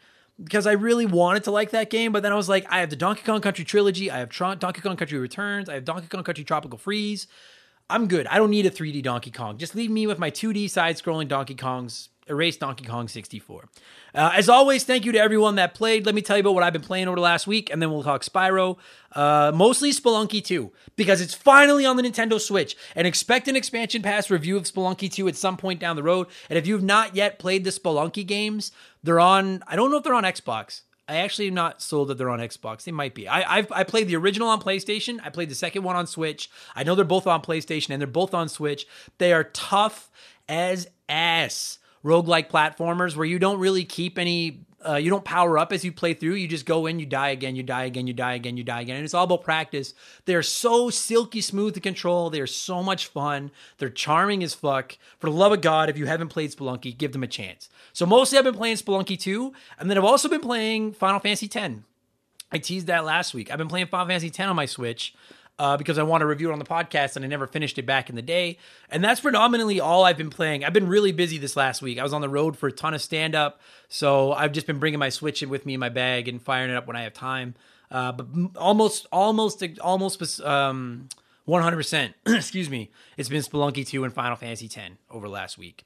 because I really wanted to like that game, but then I was like, I have the Donkey Kong Country trilogy, I have Tron- Donkey Kong Country Returns, I have Donkey Kong Country Tropical Freeze. I'm good. I don't need a 3D Donkey Kong. Just leave me with my 2D side scrolling Donkey Kongs. Erase Donkey Kong 64. Uh, as always, thank you to everyone that played. Let me tell you about what I've been playing over the last week, and then we'll talk Spyro. Uh, mostly Spelunky 2, because it's finally on the Nintendo Switch. And expect an expansion pass review of Spelunky 2 at some point down the road. And if you've not yet played the Spelunky games, they're on, I don't know if they're on Xbox. I actually am not sold that they're on Xbox. They might be. I I've, I played the original on PlayStation. I played the second one on Switch. I know they're both on PlayStation and they're both on Switch. They are tough as ass roguelike platformers where you don't really keep any uh, you don't power up as you play through. You just go in, you die again, you die again, you die again, you die again. And it's all about practice. They're so silky smooth to control. They're so much fun. They're charming as fuck. For the love of God, if you haven't played Spelunky, give them a chance. So mostly I've been playing Spelunky 2, and then I've also been playing Final Fantasy 10. I teased that last week. I've been playing Final Fantasy 10 on my Switch uh, because I want to review it on the podcast and I never finished it back in the day. And that's predominantly all I've been playing. I've been really busy this last week. I was on the road for a ton of stand up, so I've just been bringing my Switch in with me in my bag and firing it up when I have time. Uh, but almost, almost, almost, um, 100%, excuse me, it's been Spelunky 2 and Final Fantasy 10 over last week.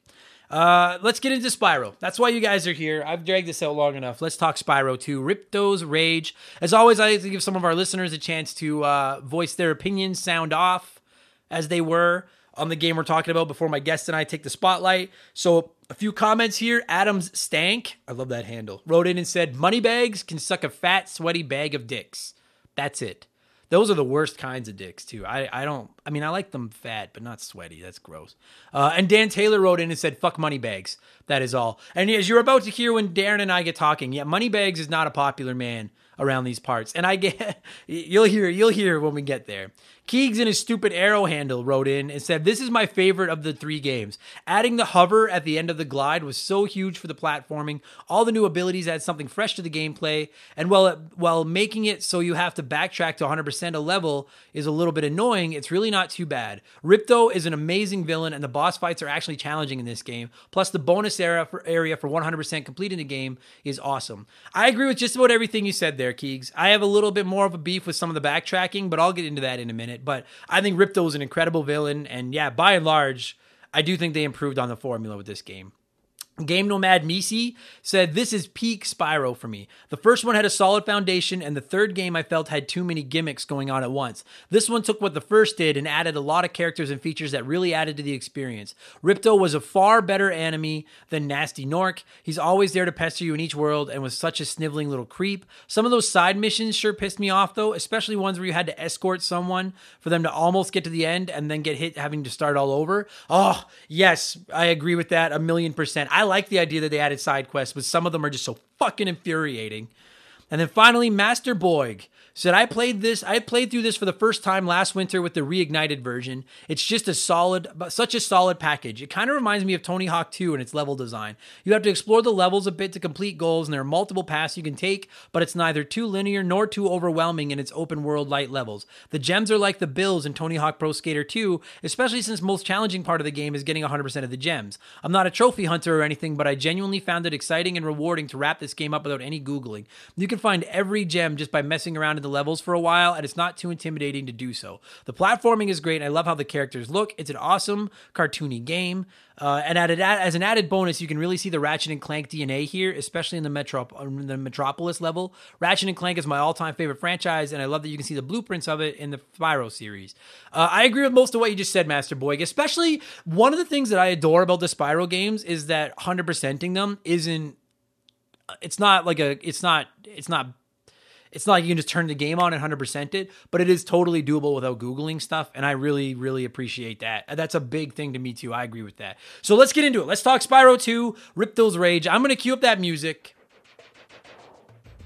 Uh, let's get into Spyro. That's why you guys are here. I've dragged this out long enough. Let's talk Spyro 2. Ripto's Rage. As always, I like to give some of our listeners a chance to uh, voice their opinions, sound off as they were on the game we're talking about before my guest and I take the spotlight. So, a few comments here. Adams Stank, I love that handle, wrote in and said, Moneybags can suck a fat, sweaty bag of dicks. That's it. Those are the worst kinds of dicks too. I, I don't. I mean, I like them fat, but not sweaty. That's gross. Uh, and Dan Taylor wrote in and said, "Fuck money bags." That is all. And as you're about to hear when Darren and I get talking, yeah, money bags is not a popular man around these parts. And I get you'll hear you'll hear when we get there. Keegs in his stupid arrow handle wrote in and said, This is my favorite of the three games. Adding the hover at the end of the glide was so huge for the platforming. All the new abilities add something fresh to the gameplay. And while, while making it so you have to backtrack to 100% a level is a little bit annoying, it's really not too bad. Ripto is an amazing villain, and the boss fights are actually challenging in this game. Plus, the bonus area for, area for 100% completing the game is awesome. I agree with just about everything you said there, Keegs. I have a little bit more of a beef with some of the backtracking, but I'll get into that in a minute it. But I think Ripto is an incredible villain, and yeah, by and large, I do think they improved on the formula with this game. Game Nomad Misi said, This is peak Spyro for me. The first one had a solid foundation, and the third game I felt had too many gimmicks going on at once. This one took what the first did and added a lot of characters and features that really added to the experience. Ripto was a far better enemy than Nasty Gnorc. He's always there to pester you in each world and was such a sniveling little creep. Some of those side missions sure pissed me off, though, especially ones where you had to escort someone for them to almost get to the end and then get hit having to start all over. Oh, yes, I agree with that a million percent. I like the idea that they added side quests, but some of them are just so fucking infuriating. And then finally, Master Boig said I played this I played through this for the first time last winter with the reignited version. It's just a solid such a solid package. It kind of reminds me of Tony Hawk 2 in its level design. You have to explore the levels a bit to complete goals and there are multiple paths you can take, but it's neither too linear nor too overwhelming in its open world light levels. The gems are like the bills in Tony Hawk Pro Skater 2, especially since most challenging part of the game is getting 100% of the gems. I'm not a trophy hunter or anything, but I genuinely found it exciting and rewarding to wrap this game up without any googling. You can find every gem just by messing around in the levels for a while, and it's not too intimidating to do so. The platforming is great. I love how the characters look. It's an awesome cartoony game. Uh, and added, as an added bonus, you can really see the Ratchet and Clank DNA here, especially in the, Metro, in the Metropolis level. Ratchet and Clank is my all-time favorite franchise, and I love that you can see the blueprints of it in the Spyro series. Uh, I agree with most of what you just said, Master Boy. Especially one of the things that I adore about the Spyro games is that 100%ing them isn't. It's not like a. It's not. It's not it's not like you can just turn the game on and 100% it, but it is totally doable without Googling stuff. And I really, really appreciate that. That's a big thing to me, too. I agree with that. So let's get into it. Let's talk Spyro 2, Ripto's Rage. I'm going to cue up that music.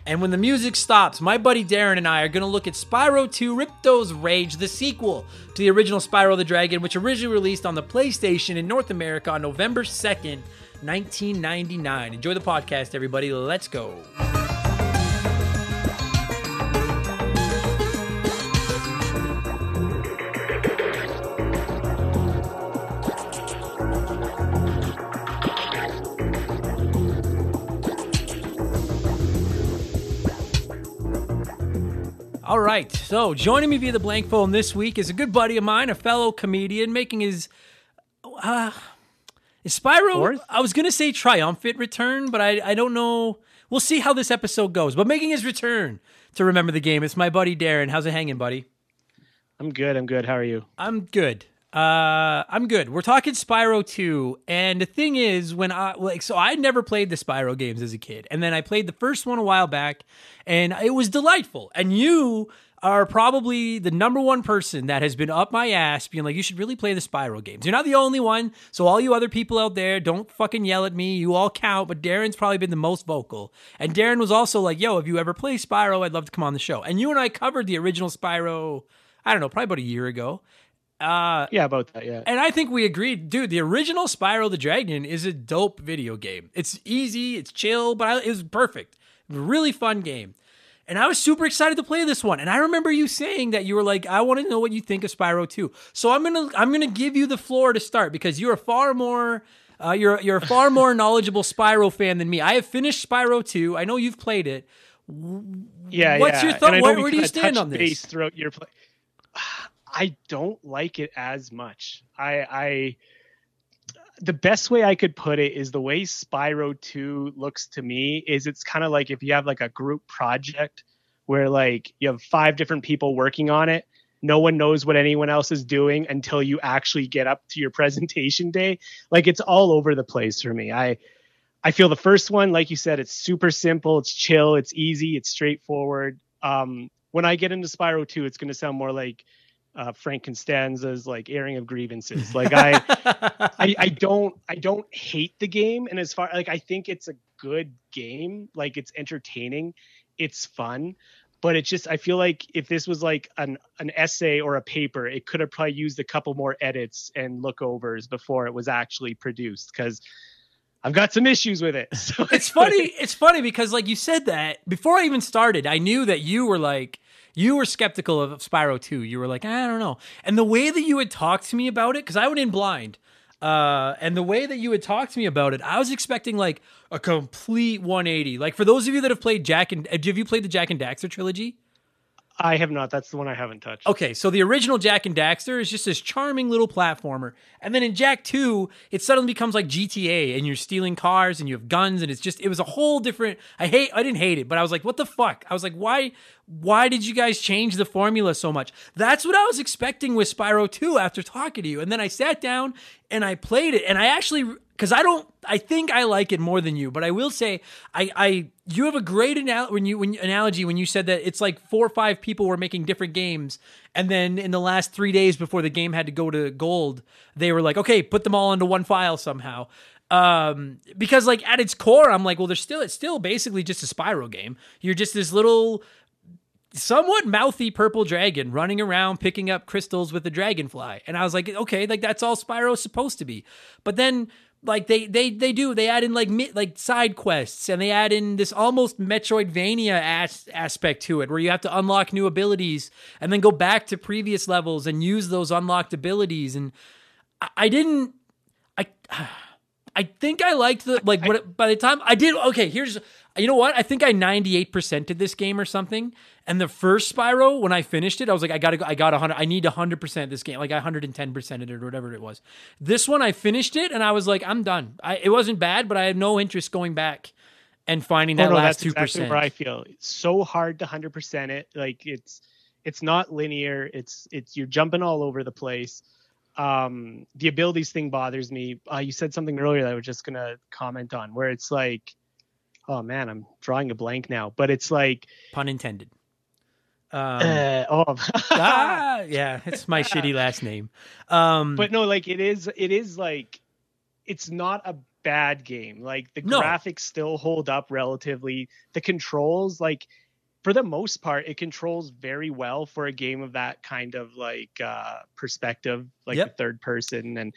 And when the music stops, my buddy Darren and I are going to look at Spyro 2 Ripto's Rage, the sequel to the original Spyro the Dragon, which originally released on the PlayStation in North America on November 2nd, 1999. Enjoy the podcast, everybody. Let's go. All right. So joining me via the blank phone this week is a good buddy of mine, a fellow comedian, making his uh is Spyro. Fourth? I was gonna say triumphant return, but I I don't know. We'll see how this episode goes. But making his return to remember the game, it's my buddy Darren. How's it hanging, buddy? I'm good. I'm good. How are you? I'm good. Uh, I'm good. We're talking Spyro 2, and the thing is, when I like, so I never played the Spyro games as a kid, and then I played the first one a while back, and it was delightful. And you are probably the number one person that has been up my ass, being like, you should really play the Spyro games. You're not the only one, so all you other people out there, don't fucking yell at me. You all count, but Darren's probably been the most vocal. And Darren was also like, yo, if you ever play Spyro, I'd love to come on the show. And you and I covered the original Spyro. I don't know, probably about a year ago. Uh, Yeah, about that. Yeah. and I think we agreed, dude. The original Spyro the Dragon is a dope video game. It's easy, it's chill, but I, it was perfect. Really fun game. And I was super excited to play this one. And I remember you saying that you were like, "I want to know what you think of Spyro 2." So I'm gonna I'm gonna give you the floor to start because you're a far more uh, you're you're a far more knowledgeable Spyro fan than me. I have finished Spyro 2. I know you've played it. yeah. what's yeah. your thought- where- where do you stand on this? base Throughout your play. I don't like it as much. I, I, the best way I could put it is the way Spyro 2 looks to me is it's kind of like if you have like a group project where like you have five different people working on it. No one knows what anyone else is doing until you actually get up to your presentation day. Like it's all over the place for me. I, I feel the first one, like you said, it's super simple, it's chill, it's easy, it's straightforward. Um, when I get into Spyro 2, it's going to sound more like uh, Frank like airing of grievances. Like I, I, I don't, I don't hate the game, and as far like I think it's a good game, like it's entertaining, it's fun. But it's just I feel like if this was like an an essay or a paper, it could have probably used a couple more edits and lookovers before it was actually produced because I've got some issues with it. So it's funny. It's funny because like you said that before I even started, I knew that you were like you were skeptical of Spyro 2. You were like, I don't know. And the way that you had talked to me about it, because I went in blind, uh, and the way that you had talked to me about it, I was expecting like a complete 180. Like for those of you that have played Jak and have you played the Jak and Daxter trilogy? I have not. That's the one I haven't touched. Okay, so the original Jak and Daxter is just this charming little platformer. And then in Jak 2, it suddenly becomes like GTA and you're stealing cars and you have guns and it's just it was a whole different I hate I didn't hate it, but I was like, what the fuck? I was like, why why did you guys change the formula so much? That's what I was expecting with Spyro 2 after talking to you. And then I sat down and I played it and I actually because I don't, I think I like it more than you, but I will say, I, I, you have a great anal- when you when analogy when you said that it's like four or five people were making different games, and then in the last three days before the game had to go to gold, they were like, okay, put them all into one file somehow. Um, because like at its core, I'm like, well, there's still, it's still basically just a Spyro game. You're just this little somewhat mouthy purple dragon running around picking up crystals with the dragonfly. And I was like, okay, like that's all Spyro's supposed to be. But then like they they they do. They add in like mi- like side quests and they add in this almost Metroidvania as- aspect to it where you have to unlock new abilities and then go back to previous levels and use those unlocked abilities. And I, I didn't I I think I liked the like what by the time I did okay here's you know what I think I 98% did this game or something and the first Spyro when I finished it I was like I got to go, I got 100 I need 100% this game like I 110% it or whatever it was this one I finished it and I was like I'm done I it wasn't bad but I had no interest going back and finding that Oh, no, last that's 2% exactly where I feel. It's so hard to hundred percent it. Like it's it's not linear. It's it's you're jumping all over the place. Um, the abilities thing bothers me. Uh, you said something earlier that I was just gonna comment on, where it's like, oh man, I'm drawing a blank now, but it's like Pun intended. Um, uh, oh ah, yeah, it's my shitty last name. Um, but no, like it is it is like it's not a bad game. Like the No. graphics still hold up relatively. The controls, like for the most part, it controls very well for a game of that kind of like uh perspective, like Yep. the third person. And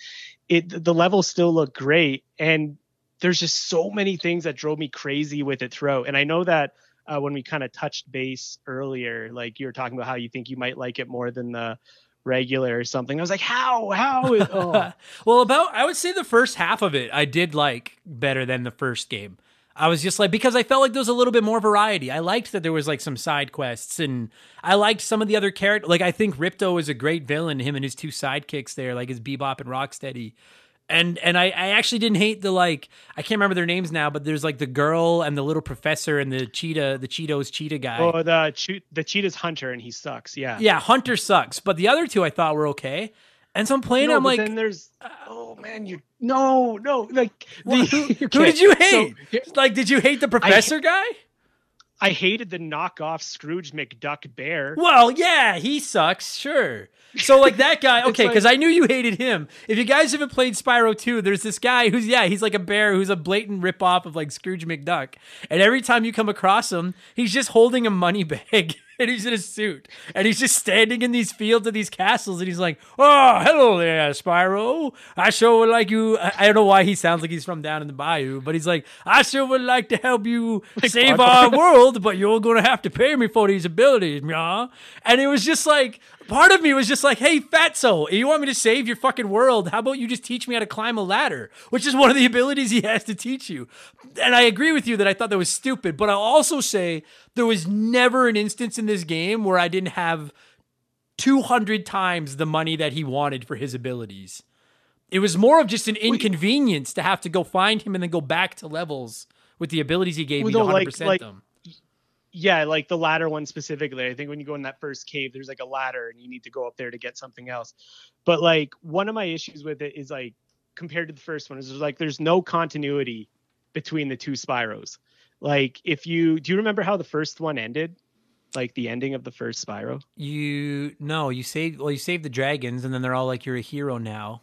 it the levels still look great. And there's just so many things that drove me crazy with it throughout. And I know that uh, when we kind of touched base earlier, like you were talking about how you think you might like it more than the regular or something. I was like, how? How? Is, oh. well, about I would say the first half of it I did like better than the first game. I was just like because I felt like there was a little bit more variety. I liked that there was like some side quests and I liked some of the other characters. Like I think Ripto is a great villain. Him and his two sidekicks there, like his Bebop and Rocksteady. And and I, I actually didn't hate the like I can't remember their names now, but there's like the girl and the little professor and the cheetah, the Cheetos cheetah guy. Oh, the che- the cheetah's hunter and he sucks. Yeah. yeah, Hunter sucks, but the other two I thought were okay. And so I'm playing. No, I'm like, then there's uh, oh man, you no no like Well, the- who, who did you hate? here- like, did you hate the professor guy? I hated the knockoff Scrooge McDuck bear. Well, yeah, he sucks, sure. So, like that guy, okay, like- because I knew you hated him. If you guys haven't played Spyro 2, there's this guy who's, yeah, he's like a bear who's a blatant ripoff of like Scrooge McDuck. And every time you come across him, he's just holding a money bag and he's in a suit. And he's just standing in these fields of these castles and he's like, oh, hello there, Spyro. I sure would like you. I I don't know why he sounds like he's from down in the bayou, but he's like, I sure would like to help you save our world, but you're going to have to pay me for these abilities, yeah. And it was just like, part of me was just like, hey, Fatso, you want me to save your fucking world? How about you just teach me how to climb a ladder, which is one of the abilities he has to teach you. And I agree with you that I thought that was stupid, but I'll also say there was never an instance in this game where I didn't have 200 times the money that he wanted for his abilities. It was more of just an inconvenience to have to go find him and then go back to levels with the abilities he gave Well, me to no, like- 100% like- them. Yeah, like the ladder one specifically. I think when you go in that first cave, there's like a ladder and you need to go up there to get something else. But like one of my issues with it is like compared to the first one is there's like there's no continuity between the two Spyros. Like if you do you remember how the first one ended? Like the ending of the first Spyro? You no, you saved well, you saved the dragons, and then they're all like, "You're a hero now."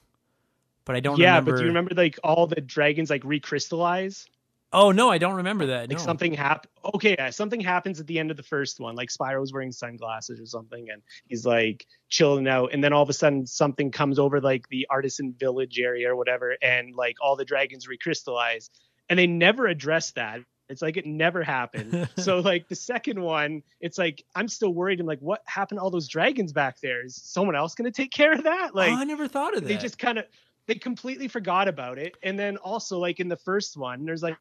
But I don't. yeah, remember. but do you remember like all the dragons like recrystallize? Oh no, I don't remember that. Like no. something hap Okay, yeah, something happens at the end of the first one. Like Spyro's wearing sunglasses or something, and he's like chilling out. And then all of a sudden, something comes over like the artisan village area or whatever, and like all the dragons recrystallize. And they never address that. It's like it never happened. so like the second one, it's like I'm still worried. I'm like, what happened to all those dragons back there? Is someone else going to take care of that? Like oh, I never thought of that. they just kind of they completely forgot about it and then also like in the first one there's like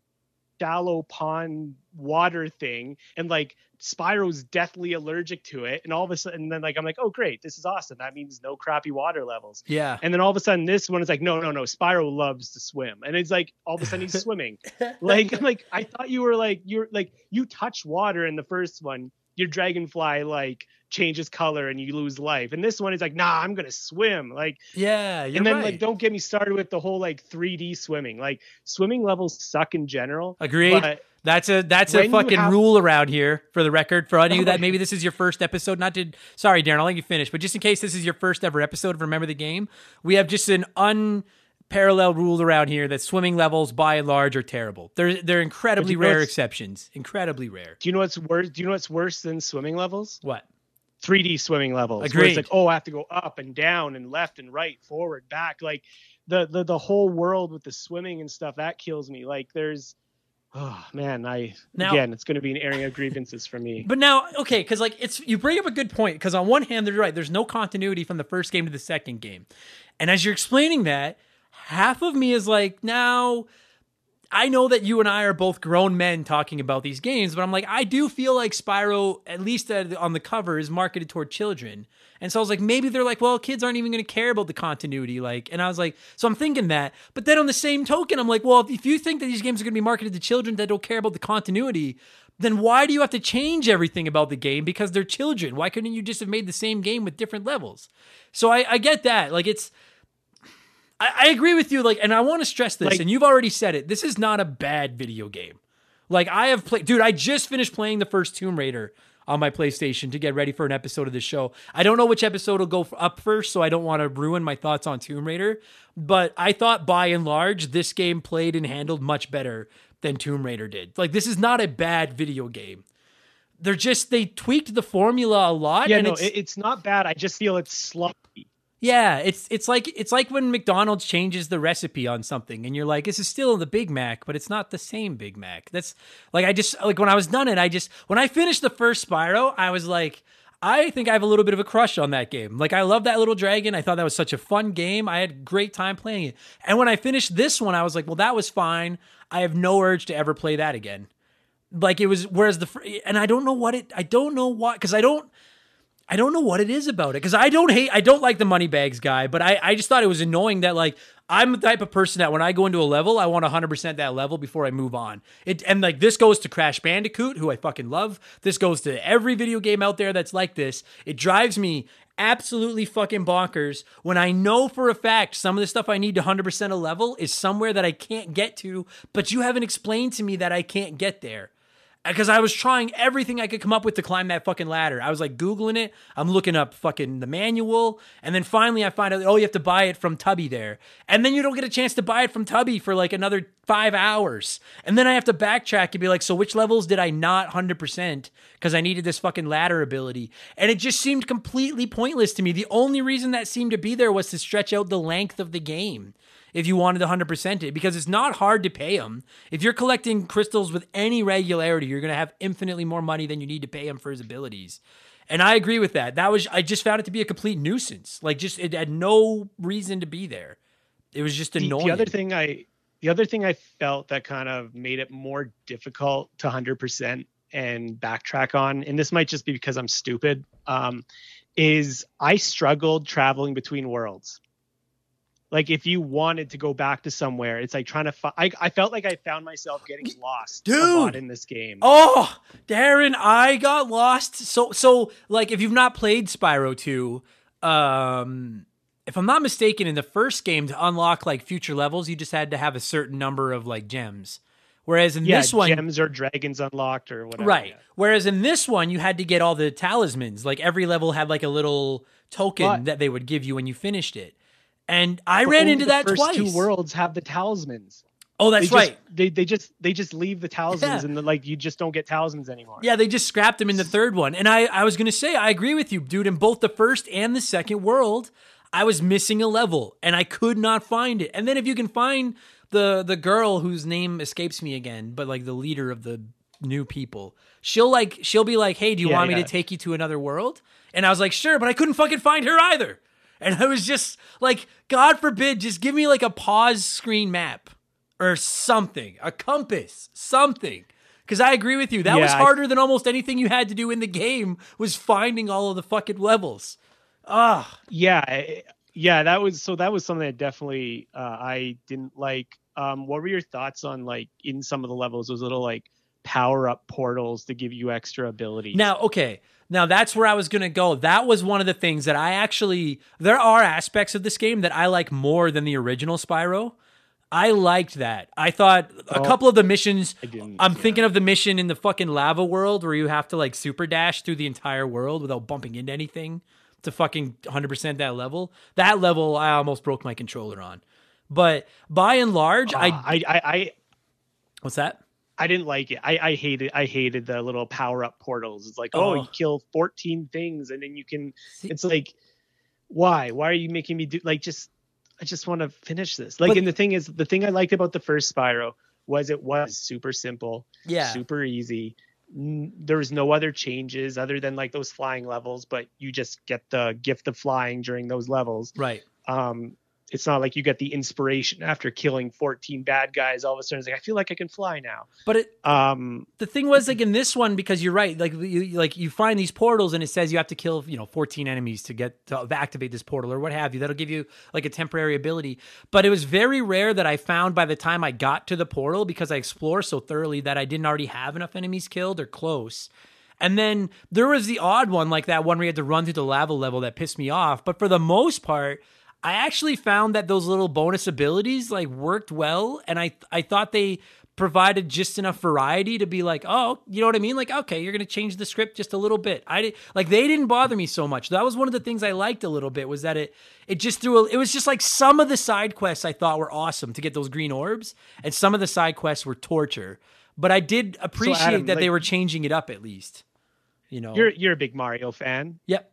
shallow pond water thing and like spyro's deathly allergic to it and all of a sudden then like i'm like oh great this is awesome. That means no crappy water levels. Yeah. and then all of a sudden this one is like no no no spyro loves to swim. And it's like all of a sudden he's swimming. Like I'm like i thought you were like you're like you touch water in the first one your dragonfly like changes color and you lose life and this one is like nah i'm gonna swim like Yeah, you're and then right. like don't get me started with the whole like 3D swimming. Like swimming levels suck in general. Agreed. But That's a that's a when fucking have- rule around here for the record. For any of you that maybe this is your first episode, not to sorry, Darren, I'll let you finish, but just in case this is your first ever episode of Remember the Game, we have just an unparalleled rule around here that swimming levels by and large are terrible. They're they're incredibly But you know rare exceptions. Incredibly rare. do you know what's worse? Do you know what's worse than swimming levels? What? 3D swimming levels. Where it's like, oh, I have to go up and down and left and right, forward, back. Like the the the whole world with the swimming and stuff that kills me. Like there's, oh man, I Now- again, it's going to be an area of grievances for me. But now, okay, because like it's you bring up a good point. Because on one hand, they're right. There's no continuity from the first game to the second game, and as you're explaining that, half of me is like, now I know that you and I are both grown men talking about these games, but I'm like, I do feel like Spyro, at least on the cover, is marketed toward children. And so I was like, maybe they're like, well, kids aren't even going to care about the continuity. Like, and I was like, so I'm thinking that. But then on the same token, I'm like, well, if you think that these games are going to be marketed to children that don't care about the continuity, then why do you have to change everything about the game because they're children? Why couldn't you just have made the same game with different levels? So I, I get that. Like, it's. I, I agree with you. Like, and I want to stress this, Like- and you've already said it. This is not a bad video game. Like I have played, dude. I just finished playing the first Tomb Raider on my PlayStation to get ready for an episode of the show. I don't know which episode will go up first, so I don't want to ruin my thoughts on Tomb Raider. But I thought by and large, this game played and handled much better than Tomb Raider did. Like this is not a bad video game. They're just they tweaked the formula a lot. Yeah, no, it's, it's not bad. I just feel it's sloppy. Yeah, it's it's like it's like when McDonald's changes the recipe on something, and you're like, this is still the Big Mac, but it's not the same Big Mac. That's like I just like when I was done it, I just when I finished the first Spyro, I was like. I think I have a little bit of a crush on that game. Like I love that little dragon. I thought that was such a fun game. I had great time playing it. And when I finished this one, I was like, well, that was fine. I have no urge to ever play that again. Like it was whereas the and I don't know what it I don't know why cuz I don't I don't know what it is about it because I don't hate I don't like the money bags guy, but I, I just thought it was annoying that like I'm the type of person that when I go into a level, I want 100% that level before I move on. It and like this goes to Crash Bandicoot, who I fucking love. This goes to every video game out there that's like this. It drives me absolutely fucking bonkers when I know for a fact some of the stuff I need to 100% a level is somewhere that I can't get to, but you haven't explained to me that I can't get there because I was trying everything I could come up with to climb that fucking ladder. I was like Googling it. I'm looking up fucking the manual. And then finally I find out, oh, you have to buy it from Tubby there. And then you don't get a chance to buy it from Tubby for like another five hours. And then I have to backtrack and be like, so which levels did I not 100% because I needed this fucking ladder ability? And it just seemed completely pointless to me. The only reason that seemed to be there was to stretch out the length of the game if you wanted to 100% it because it's not hard to pay him. If you're collecting crystals with any regularity, you're going to have infinitely more money than you need to pay him for his abilities. And I agree with that. That was I just found it to be a complete nuisance. Like just it had no reason to be there. It was just The, annoying. the other thing I the other thing I felt that kind of made it more difficult to 100% and backtrack on, and this might just be because I'm stupid, um, is I struggled traveling between worlds. Like if you wanted to go back to somewhere, it's like trying to. Fi- I I felt like I found myself getting lost a lot Dude! in this game. Oh, Darren, I got lost. So so like if you've not played Spyro 2, um if I'm not mistaken in the first game to unlock like future levels, you just had to have a certain number of like gems. Whereas in yeah, this one gems or dragons unlocked or whatever. Right. yeah. Whereas in this one, you had to get all the talismans. Like every level had like a little token But- that they would give you when you finished it. And I But ran into the that first twice. Two worlds have the talismans. oh, that's they right. Just, they they just they just leave the talismans Yeah. and then like you just don't get talismans anymore. Yeah, they just scrapped them in the third one. And I, I was going to say, I agree with you, dude. In both the first and the second world, I was missing a level and I could not find it. And then if you can find the the girl whose name escapes me again, but like the leader of the new people, she'll like she'll be like, "Hey, do you Yeah, want me to take you to another world?" And I was like, "Sure," but I couldn't fucking find her either. And I was just like, God forbid, just give me like a pause screen map or something, a compass, something. Because I agree with you, that Yeah, was I- harder than almost anything you had to do in the game was finding all of the fucking levels. Ah, yeah yeah that was so that was something that definitely uh, i didn't like um what were your thoughts on like in some of the levels those little like power up portals to give you extra abilities Now, okay. Now that's where I was going to go. That was one of the things that I actually there are aspects of this game that I like more than the original Spyro. I liked that. I thought a Oh, couple of the missions I'm yeah. thinking of the mission in the fucking lava world where you have to like super dash through the entire world without bumping into anything to fucking 100% that level. That level I almost broke my controller on. But by and large, Uh, I I, I i what's that? I didn't like it i i hated i hated the little power up portals it's like oh, Oh. you kill 14 things and then you can See- it's like why why are you making me do like just i just want to finish this like But- and the thing is the thing i liked about the first spyro was it was super simple Yeah. super easy. There was no other changes other than like those flying levels, but you just get the gift of flying during those levels. Right. Um, it's not like you get the inspiration after killing 14 bad guys. All of a sudden, it's like I feel like I can fly now. But it Um, the thing was like in this one because you're right like you like you find these portals and it says you have to kill you know 14 enemies to get to activate this portal or what have you that'll give you like a temporary ability but it was very rare that i found by the time i got to the portal because i explore so thoroughly that i didn't already have enough enemies killed or close and then there was the odd one like that one where you had to run through the lava level that pissed me off but for the most part I actually found that those little bonus abilities like worked well, and I I thought they provided just enough variety to be like, oh, you know what I mean? Like, okay, you're gonna change the script just a little bit. I did like they didn't bother me so much. That was one of the things I liked a little bit was that it it just threw. A, it was just like some of the side quests I thought were awesome to get those green orbs, and some of the side quests were torture. But I did appreciate Adam, that they were changing it up at least. You know. You're you're a big Mario fan. yep.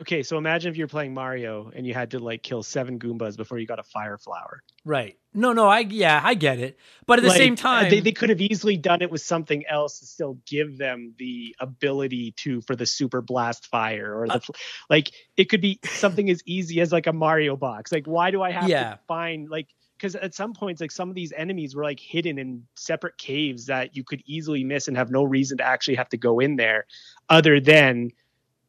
Okay, so imagine if you're playing Mario and you had to like kill seven Goombas before you got a fire flower. Right. No, no, I yeah, I get it. But at the Like, same uh, time, they, they could have easily done it with something else to still give them the ability to for the super blast fire or the Uh, like it could be something as easy as like a Mario box. Like why do I have Yeah. to find like because at some points like some of these enemies were like hidden in separate caves that you could easily miss and have no reason to actually have to go in there other than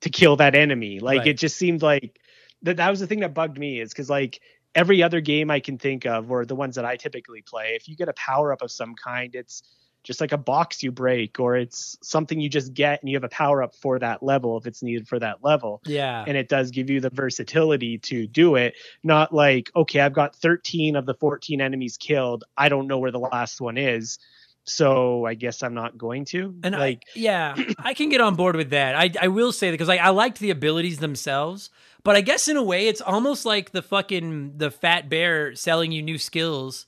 to kill that enemy. Like Right. it just seemed like that that was the thing that bugged me is because like every other game I can think of, or the ones that I typically play, if you get a power up of some kind, it's just like a box you break, or it's something you just get and you have a power up for that level if it's needed for that level. yeah. And it does give you the versatility to do it. Not like, okay, I've got 13 of the 14 enemies killed. I don't know where the last one is. So I guess I'm not going to. And like, I, yeah, I can get on board with that. I, I will say that because I, I liked the abilities themselves, but I guess in a way it's almost like the fucking the fat bear selling you new skills.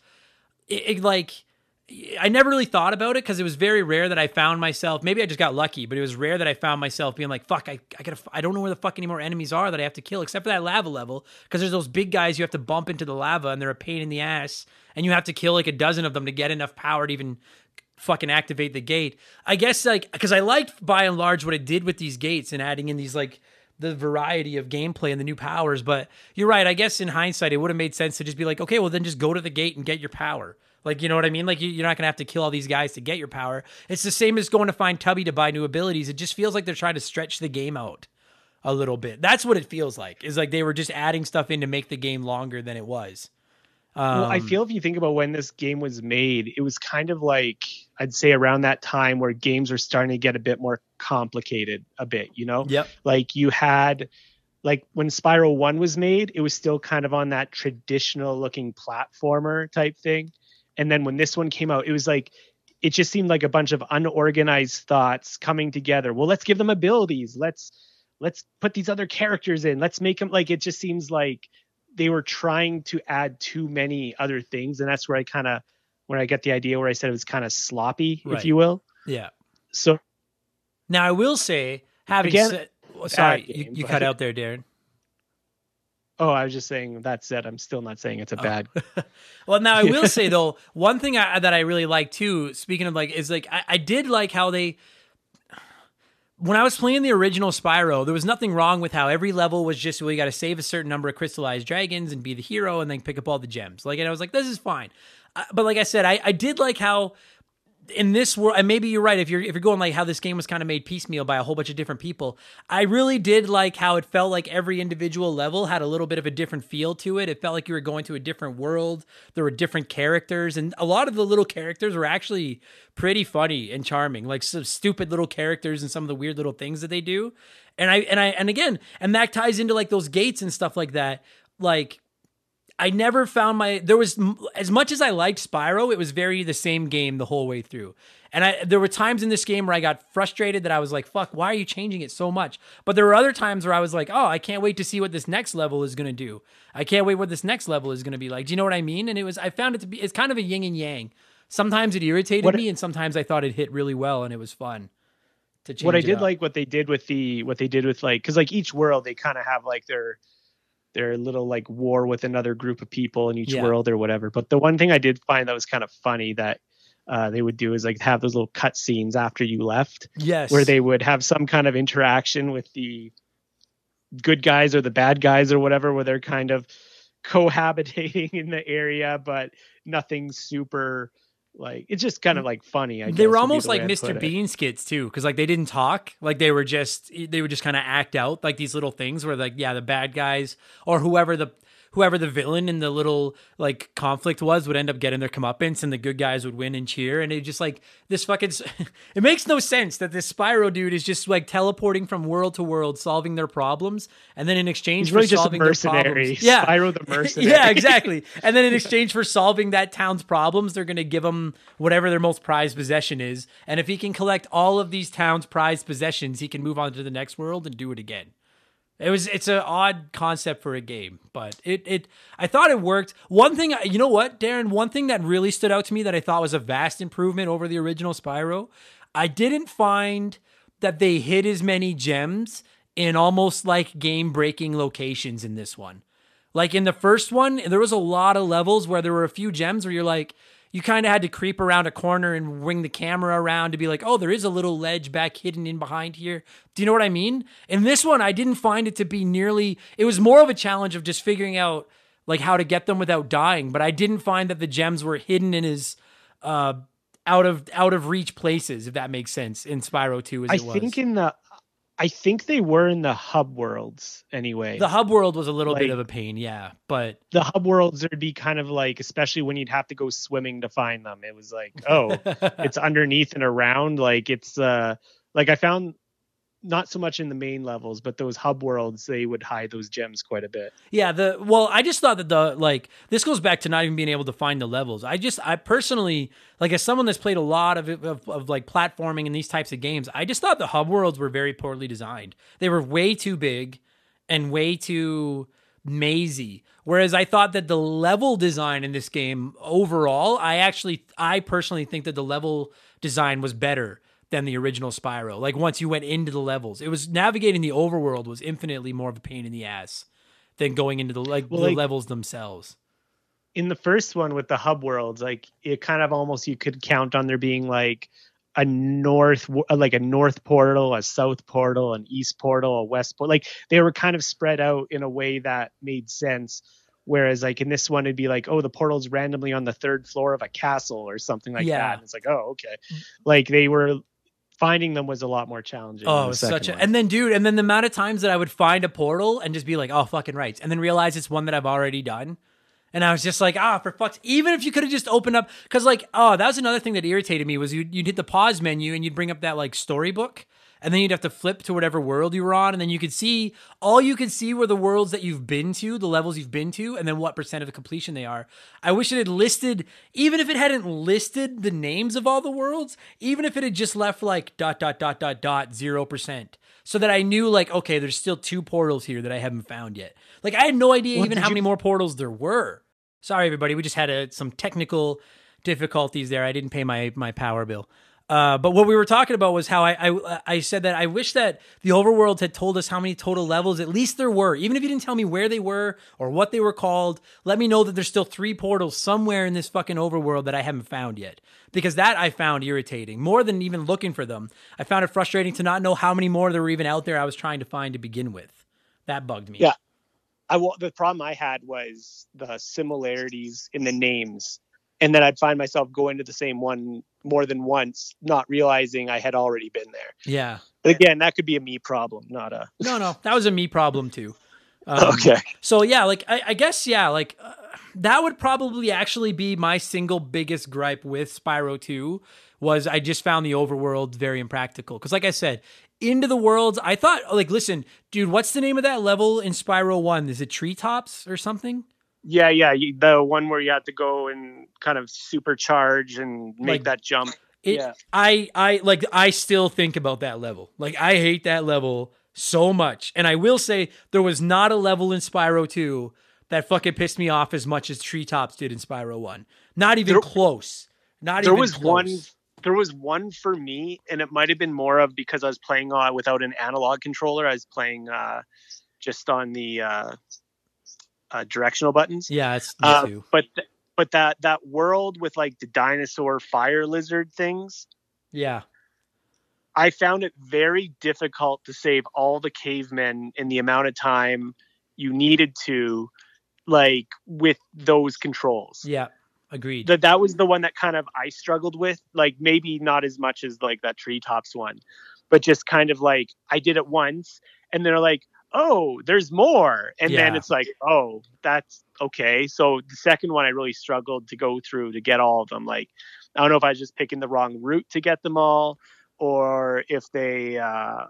It, it, like I never really thought about it because it was very rare that I found myself. Maybe I just got lucky, but it was rare that I found myself being like, "Fuck, I, I gotta, I don't know where the fuck any more enemies are that I have to kill, except for that lava level." Because there's those big guys you have to bump into the lava, and they're a pain in the ass, and you have to kill like a dozen of them to get enough power to even fucking activate the gate. I guess like because I liked by and large what it did with these gates and adding in these like the variety of gameplay and the new powers. But you're right. I guess in hindsight, it would have made sense to just be like, okay, well then just go to the gate and get your power. Like you know what I mean? Like you- you're not gonna have to kill all these guys to get your power. It's the same as going to find Tubby to buy new abilities. It just feels like they're trying to stretch the game out a little bit. That's what it feels like. Is like they were just adding stuff in to make the game longer than it was. Um, Well, I feel if you think about when this game was made, it was kind of like I'd say around that time where games were starting to get a bit more complicated a bit, you know? Yep. Like you had like when Spyro 1 was made, it was still kind of on that traditional looking platformer type thing. And then when this one came out, it was like it just seemed like a bunch of unorganized thoughts coming together. Well, let's give them abilities. Let's let's put these other characters in. Let's make them like it just seems like they were trying to add too many other things and that's where I kind of where I get the idea where I said it was kind of sloppy, Right. if you will. Yeah. So Now I will say, having Again, said, oh, well, sorry, bad you, you cut out there, Darren. oh, I was just saying that said, I'm still not saying it's a oh. bad Well, now I will say though, one thing I, that I really like too. Speaking of like, is like I, I did like how they. When I was playing the original Spyro, there was nothing wrong with how every level was just well, you got to save a certain number of crystallized dragons and be the hero, and then pick up all the gems. Like, and I was like, this is fine. Uh, but like I said, I, I did like how in this world, and maybe you're right if you're if you're going like how this game was kind of made piecemeal by a whole bunch of different people. I really did like how it felt like every individual level had a little bit of a different feel to it. It felt like you were going to a different world. There were different characters, and a lot of the little characters were actually pretty funny and charming. Like some stupid little characters and some of the weird little things that they do. And I and I and again, and that ties into like those gates and stuff like that. Like I never found my there was as much as I liked Spyro, it was very the same game the whole way through. And I there were times in this game where I got frustrated that I was like, "Fuck, why are you changing it so much?" But there were other times where I was like, "Oh, I can't wait to see what this next level is going to do. I can't wait what this next level is going to be like." Do you know what I mean? And it was I found it to be it's kind of a yin and yang. Sometimes it irritated What- me and sometimes I thought it hit really well and it was fun. To change what I did up. like what they did with the what they did with like because like each world they kind of have like their their little like war with another group of people in each Yeah. world or whatever. But the one thing I did find that was kind of funny that uh, they would do is like have those little cut scenes after you left yes. where they would have some kind of interaction with the good guys or the bad guys or whatever where they're kind of cohabitating in the area but nothing super like it's just kind of like funny I they were almost like Mr. Bean skits too, because like they didn't talk, like they were just they would just kind of act out like these little things where like yeah the bad guys or whoever the whoever the villain in the little like conflict was would end up getting their comeuppance and the good guys would win and cheer. And it just like this fucking it makes no sense that this Spyro dude is just like teleporting from world to world, solving their problems, and then in exchange He's really for just a solving their problems, yeah, Spyro the mercenary. yeah, exactly. And then in exchange for solving that town's problems, they're going to give him whatever their most prized possession is. And if he can collect all of these towns' prized possessions, he can move on to the next world and do it again. It was it's an odd concept for a game, but it it I thought it worked. One thing, you know what, Darren, one thing that really stood out to me that I thought was a vast improvement over the original Spyro, I didn't find that they hid as many gems in almost like game-breaking locations in this one. Like in the first one, there was a lot of levels where there were a few gems where you're like, you kind of had to creep around a corner and wing the camera around to be like, oh, there is a little ledge back hidden in behind here. Do you know what I mean? In this one, I didn't find it to be nearly, it was more of a challenge of just figuring out like how to get them without dying, but I didn't find that the gems were hidden in his, uh, out of out of reach places, if that makes sense, in Spyro 2 as I it was. think in the I think they were in the hub worlds anyway. the hub world was a little bit of a pain, yeah. But the hub worlds would be kind of like, especially when you'd have to go swimming to find them. It was like, oh, it's underneath and around. Like it's uh, like I found not so much in the main levels, but those hub worlds they would hide those gems quite a bit. Yeah, the well, I just thought that the like this goes back to not even being able to find the levels. I just I personally like as someone that's played a lot of, of of like platforming and these types of games, I just thought the hub worlds were very poorly designed. They were way too big and way too mazy. Whereas I thought that the level design in this game overall, I actually I personally think that the level design was better than the original Spyro. Like once you went into the levels, it was navigating the overworld was infinitely more of a pain in the ass than going into the like Well, the like- levels themselves. In the first one with the hub worlds, like it kind of almost you could count on there being like a north like a north portal, a south portal, an east portal, a west portal. Like they were kind of spread out in a way that made sense. Whereas like in this one, it'd be like, oh, the portal's randomly on the third floor of a castle or something like Yeah. that. And it's like, oh, okay. Mm. Like they were finding them was a lot more challenging. Oh, such a one. and then dude, and then the amount of times that I would find a portal and just be like, oh fucking right, and then realize it's one that I've already done. And I was just like, ah, for fuck's even if you could have just opened up, because like, oh, that was another thing that irritated me was you'd, you'd hit the pause menu and you'd bring up that like storybook, and then you'd have to flip to whatever world you were on, and then you could see all you could see were the worlds that you've been to, the levels you've been to, and then what percent of the completion they are. I wish it had listed, even if it hadn't listed the names of all the worlds, even if it had just left like dot dot dot dot dot zero percent, so that I knew like, okay, there's still two portals here that I haven't found yet. Like I had no idea Well, even how you- many more portals there were. Sorry, everybody, we just had a, some technical difficulties there. I didn't pay my my power bill. Uh, but what we were talking about was how I, I I said that I wish that the overworld had told us how many total levels at least there were. Even if you didn't tell me where they were or what they were called, let me know that there's still three portals somewhere in this fucking overworld that I haven't found yet. Because that I found irritating more than even looking for them. I found it frustrating to not know how many more there were even out there I was trying to find to begin with. That bugged me. Yeah. I wa- the problem I had was the similarities in the names, and then I'd find myself going to the same one more than once, not realizing I had already been there. Yeah. But again, that could be a me problem, not a. No, no, that was a me problem too. Um, Okay. So yeah, like I, I guess yeah, like uh, that would probably actually be my single biggest gripe with Spyro 2 was I just found the overworld very impractical. Because like I said, into the worlds, I thought like listen, dude, what's the name of that level in Spyro 1? Is it treetops or something? Yeah, yeah. You, the one where you have to go and kind of supercharge and make Like- that jump. It, Yeah. I I like I still think about that level. Like I hate that level so much. And I will say there was not a level in Spyro 2 that fucking pissed me off as much as Treetops did in Spyro 1. Not even There- close. Not There even was close. one. There was one for me, and it might have been more of because I was playing uh, without an analog controller. I was playing uh, just on the uh, uh, directional buttons. Yeah, it's me Uh, too. but th- but that that world with like the dinosaur fire lizard things Yeah. i found it very difficult to save all the cavemen in the amount of time you needed to like with those controls Yeah. Agreed. that that was the one that kind of i struggled with like maybe not as much as like that treetops one but just kind of like i did it once and they're like oh, there's more. And then it's like, oh, that's okay. So the second one, I really struggled to go through to get all of them. Like, I don't know if I was just picking the wrong route to get them all, or if they, uh,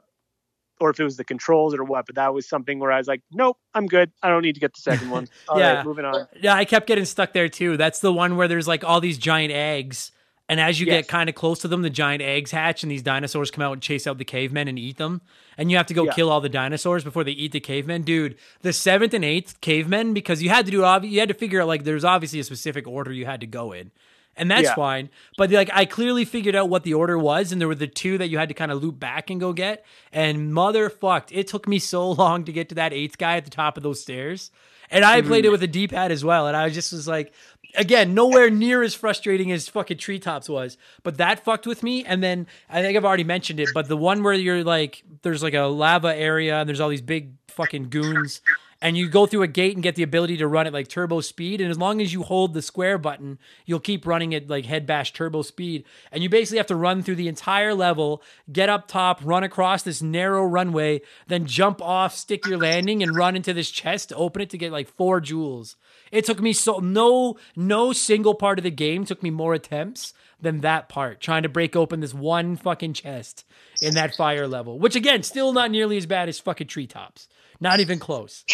or if it was the controls or what. But that was something where I was like, nope, I'm good. I don't need to get the second one. All right, Yeah. moving on. Yeah, I kept getting stuck there too. That's the one where there's like all these giant eggs, and as you Yes. get kind of close to them, the giant eggs hatch, and these dinosaurs come out and chase out the cavemen and eat them. And you have to go Yeah. kill all the dinosaurs before they eat the cavemen, dude. The seventh and eighth cavemen, because you had to do you had to figure out like there's obviously a specific order you had to go in. And that's Yeah. fine. But like I clearly figured out what the order was, and there were the two that you had to kind of loop back and go get. And motherfucked, it took me so long to get to that eighth guy at the top of those stairs. And I played it mm. with a D pad as well. And I just was like, again, nowhere near as frustrating as fucking Treetops was. But that fucked with me. And then I think I've already mentioned it, but the one where you're like, there's like a lava area and there's all these big fucking goons. And you go through a gate and get the ability to run at like turbo speed. And as long as you hold the square button, you'll keep running at like head bash turbo speed. And you basically have to run through the entire level, get up top, run across this narrow runway, then jump off, stick your landing, and run into this chest to open it to get like four jewels. It took me so no no single part of the game took me more attempts than that part, trying to break open this one fucking chest in that fire level. Which again, still not nearly as bad as fucking treetops. Not even close.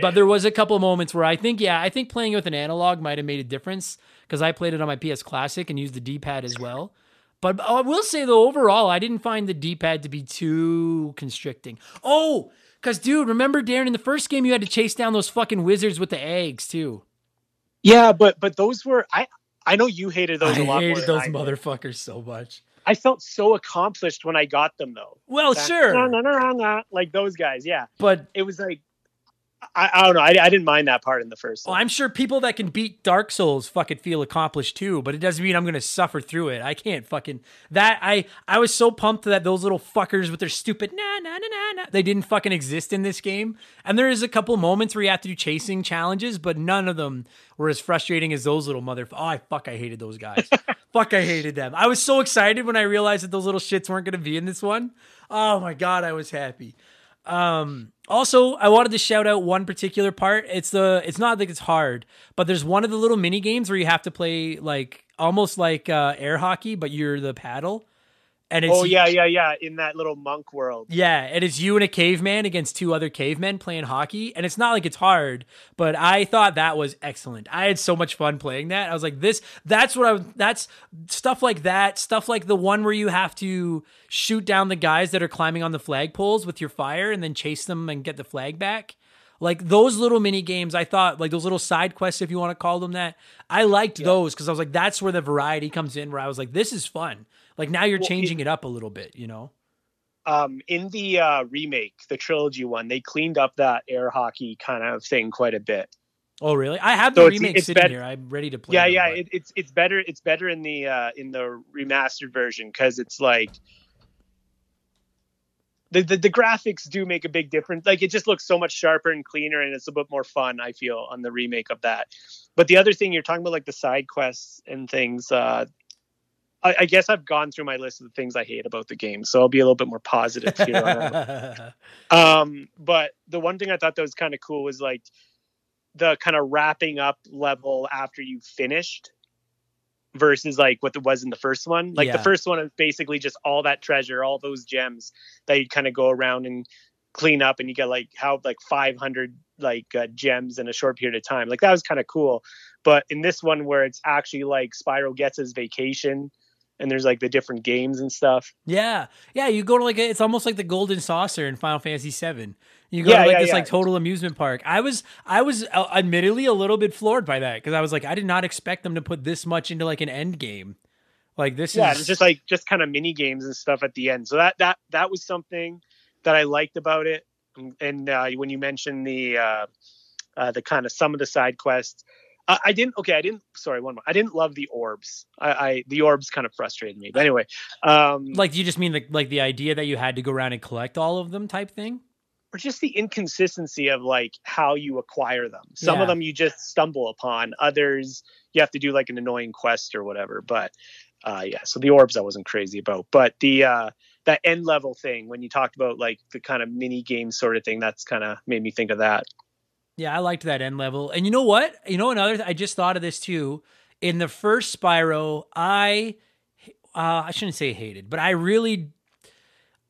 But there was a couple moments where I think, yeah, I think playing with an analog might have made a difference because I played it on my PS Classic and used the D pad as well. But uh, I will say though, overall, I didn't find the D pad to be too constricting. Oh, because dude, remember Darren in the first game you had to chase down those fucking wizards with the eggs too. Yeah, but but those were I. I know you hated those I a lot more. hated those motherfuckers so much. I felt so accomplished when I got them though. Well, That- sure, na, na, na, na, like those guys. Yeah, but it was like I, I don't know. I, I didn't mind that part in the first. well. I'm sure people that can beat Dark Souls fucking feel accomplished too. But it doesn't mean I'm gonna suffer through it. I can't fucking that. I I was so pumped that those little fuckers with their stupid na na na na na they didn't fucking exist in this game. And there is a couple moments where you have to do chasing challenges, but none of them were as frustrating as those little mother. Oh, I fuck, I hated those guys. fuck, I hated them. I was so excited when I realized that those little shits weren't gonna be in this one. Oh my god, I was happy. Um, also, I wanted to shout out one particular part. It's the it's not like it's hard, but there's one of the little mini games where you have to play like almost like uh, air hockey, but you're the paddle. And it's oh yeah, yeah, yeah. In that little monk world. yeah, and it's you and a caveman against two other cavemen playing hockey, and it's not like it's hard, but I thought that was excellent. I had so much fun playing that. I was like, this, that's what I, that's stuff like that, stuff like the one where you have to shoot down the guys that are climbing on the flagpoles with your fire and then chase them and get the flag back. Like those little mini games, I thought like those little side quests, if you want to call them that, I liked those because I was like, that's where the variety comes in. Where I was like, this is fun. Like now you're Well, changing it up a little bit, you know. Um, in the uh, remake, the trilogy one, they cleaned up that air hockey kind of thing quite a bit. Oh, really? I have So the it's- remake it's sitting bet- here. I'm ready to play. yeah, them, yeah. but- It, it's it's better. It's better in the uh, in the remastered version because it's like. The, the, the graphics do make a big difference. Like it just looks so much sharper and cleaner, and it's a bit more fun. I feel on the remake of that. But the other thing you're talking about, like the side quests and things, uh, I, I guess I've gone through my list of the things I hate about the game, so I'll be a little bit more positive here. Um, but the one thing I thought that was kind of cool was like the kind of wrapping up level after you finished versus like what it was in the first one. Like Yeah. the first one is basically just all that treasure, all those gems that you kind of go around and clean up and you get like how like 500 like uh, gems in a short period of time. Like that was kind of cool. But in this one where it's actually like Spyro gets his vacation and there's like the different games and stuff. yeah, yeah. You go to like a, it's almost like the Golden Saucer in Final Fantasy VII. You go Yeah, to like yeah, this yeah. like total amusement park. I was I was uh, admittedly a little bit floored by that because I was like I did not expect them to put this much into like an end game. Like this yeah is it's just like just kind of mini games and stuff at the end so that that that was something that i liked about it and, and uh, when you mentioned the uh, uh the kind of some of the side quests uh, i didn't okay i didn't sorry one more i didn't love the orbs i, I the orbs kind of frustrated me but anyway um like you just mean like like the idea that you had to go around and collect all of them type thing. or just the inconsistency of like how you acquire them some Yeah. of them you just stumble upon others you have to do like an annoying quest or whatever but uh yeah so the orbs i wasn't crazy about but the uh that end level thing when you talked about like the kind of mini game sort of thing. That's kind of made me think of that. Yeah, I liked that end level. And you know what? You know another. Th- I just thought of this too. In the first Spyro, I uh, I shouldn't say hated, but I really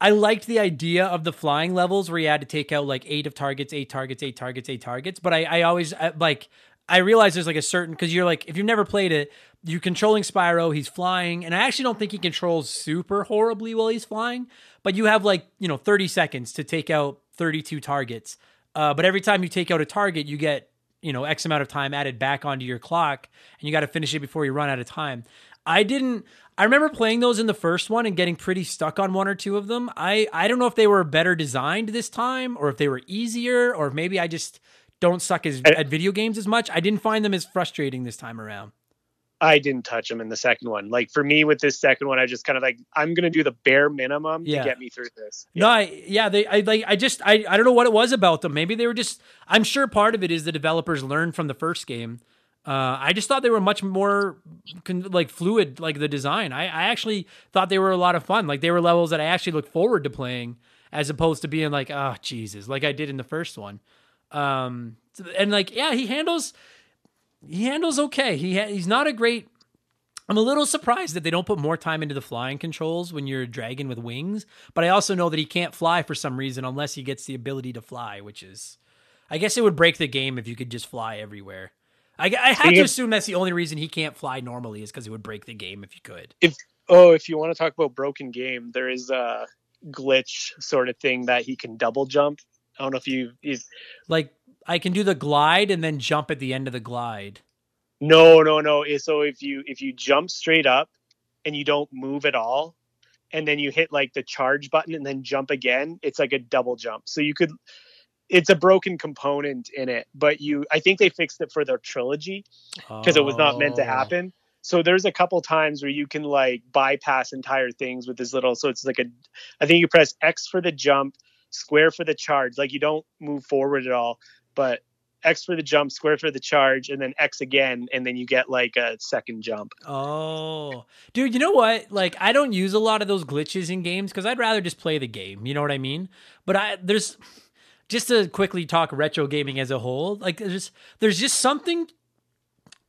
I liked the idea of the flying levels where you had to take out like eight of targets, eight targets, eight targets, eight targets. But I, I always I, like I realize there's like a certain because you're like if you've never played it, you're controlling Spyro, he's flying, and I actually don't think he controls super horribly while he's flying. But you have like you know 30 seconds to take out 32 targets. Uh, but every time you take out a target, you get you know X amount of time added back onto your clock, and you got to finish it before you run out of time. I didn't. I remember playing those in the first one and getting pretty stuck on one or two of them. I I don't know if they were better designed this time, or if they were easier, or maybe I just don't suck as, at video games as much. I didn't find them as frustrating this time around. I didn't touch them in the second one. Like for me with this second one, I just kind of like I'm gonna do the bare minimum Yeah. to get me through this. No, I, yeah, they, I like, I just, I, I don't know what it was about them. Maybe they were just. I'm sure part of it is the developers learned from the first game. Uh, I just thought they were much more con- like fluid, like the design. I, I actually thought they were a lot of fun. Like they were levels that I actually looked forward to playing, as opposed to being like, oh Jesus, like I did in the first one. Um, and like, yeah, he handles, he handles okay. He ha- he's not a great I'm a little surprised that they don't put more time into the flying controls when you're a dragon with wings, but I also know that he can't fly for some reason unless he gets the ability to fly, which is, I guess it would break the game if you could just fly everywhere. I, I have to assume that's the only reason he can't fly normally is because it would break the game if you could. If Oh, if you want to talk about broken game, there is a glitch sort of thing that he can double jump. I don't know if you Like I can do the glide and then jump at the end of the glide. no no no. So if you if you jump straight up and you don't move at all, and then you hit like the charge button and then jump again, it's like a double jump. So you could it's a broken component in it, but you I think they fixed it for their trilogy because it was not meant to Oh. happen. So there's a couple times where you can like bypass entire things with this little. So it's like a, I think you press X for the jump, square for the charge. Like you don't move forward at all, but X for the jump, square for the charge, and then X again, and then you get like a second jump. Oh, dude, you know what? Like, I don't use a lot of those glitches in games because I'd rather just play the game. You know what I mean? But I there's just to quickly talk retro gaming as a whole. Like, there's just, there's just something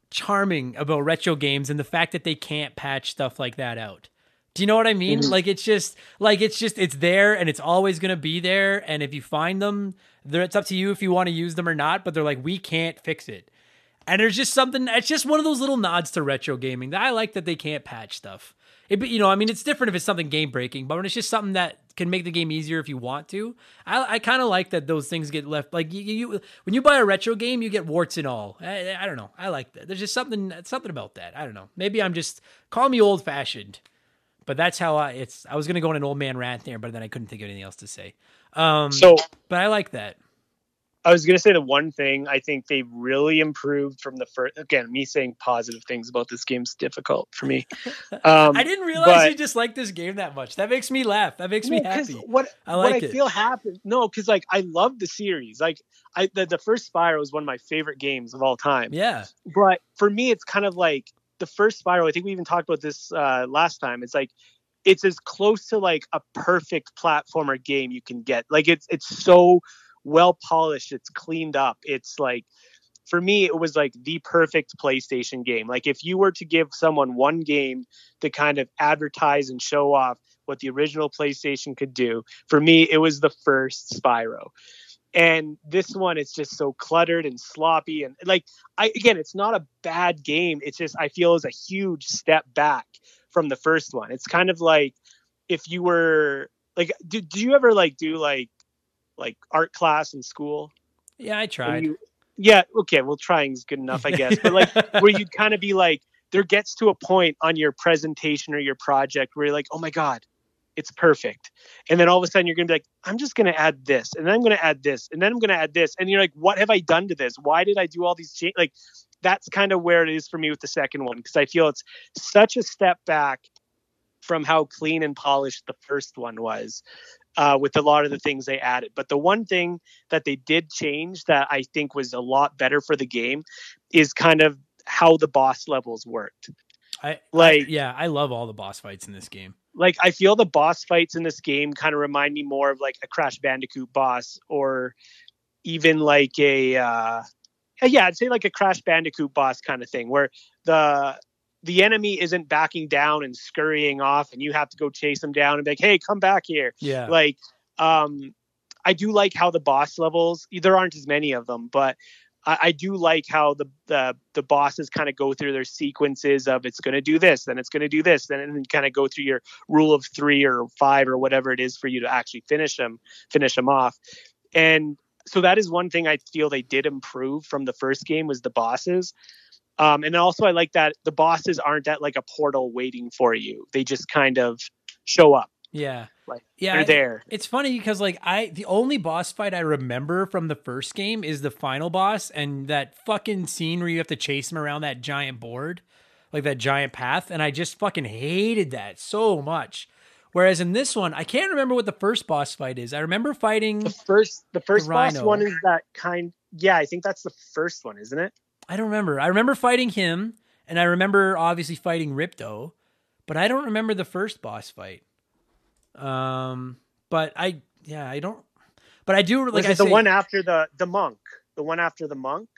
charming about retro games and the fact that they can't patch stuff like that out. Do you know what I mean? Mhm. Like it's just like it's just it's there and it's always going to be there and if you find them, there it's up to you if you want to use them or not, but they're like we can't fix it. And there's just something it's just one of those little nods to retro gaming that I like that they can't patch stuff. It, you know, I mean, it's different if it's something game breaking, but when it's just something that can make the game easier if you want to, I, I kind of like that those things get left. Like you, you, when you buy a retro game, you get warts and all. I, I don't know. I like that. There's just something, something about that. I don't know. Maybe I'm just call me old fashioned, but that's how I. It's. I was gonna go on an old man rant there, but then I couldn't think of anything else to say. Um, So but I like that. I was gonna say the one thing I think they really improved from the first. Again, me saying positive things about this game's difficult for me. Um, I didn't realize but- you just like this game that much. That makes me laugh. That makes me happy. What I what I it. feel happened. No, because like I love the series. Like I the, the first Spyro is one of my favorite games of all time. Yeah. But for me, it's kind of like the first Spyro. I think we even talked about this uh, last time. It's like it's as close to like a perfect platformer game you can get. Like it's it's so well polished. It's cleaned up. It's like for me, it was like the perfect PlayStation game. Like if you were to give someone one game to kind of advertise and show off what the original PlayStation could do, for me, it was the first Spyro. And this one, it's just so cluttered and sloppy. And like, I again, it's not a bad game. It's just I feel is a huge step back from the first one. It's kind of like if you were like, did, did you ever like do like like art class in school? Yeah, I tried. you- yeah, okay. Well, trying's good enough, I guess. But like, where you'd kind of be like, there gets to a point on your presentation or your project where you're like, oh my god, it's perfect, and then all of a sudden you're gonna be like, I'm just gonna add this, and then I'm gonna add this, and then I'm gonna add this, and you're like, what have I done to this? Why did I do all these changes? Like, that's kind of where it is for me with the second one because I feel it's such a step back from how clean and polished the first one was uh, with a lot of the things they added. But the one thing that they did change that I think was a lot better for the game is kind of how the boss levels worked. I like- I- yeah, I love all the boss fights in this game. like I feel the boss fights in this game kind of remind me more of like a Crash Bandicoot boss or even like a uh yeah, I'd say like a Crash Bandicoot boss kind of thing where the the enemy isn't backing down and scurrying off and you have to go chase them down and be like, "Hey, come back here." Yeah. Like um I do like how the boss levels, there aren't as many of them, but I, I do like how the the the bosses kind of go through their sequences of it's going to do this, then it's going to do this, then and kind of go through your rule of three or five or whatever it is for you to actually finish them, finish them off. And so that is one thing I feel they did improve from the first game was the bosses. Um, and also I like that the bosses aren't at like a portal waiting for you. They just kind of show up. Yeah. Like Yeah. they're there. It's funny because like I the only boss fight I remember from the first game is the final boss and that fucking scene where you have to chase him around that giant board, like that giant path, and I just fucking hated that so much. Whereas in this one, I can't remember what the first boss fight is. I remember fighting The first the first boss Rhino. one is that kind yeah, I think that's the first one, isn't it? I don't remember. I remember fighting him, and I remember obviously fighting Ripto, but I don't remember the first boss fight. Um, but I yeah, I don't. But I do like I the say- one after the the monk? The one after the monk?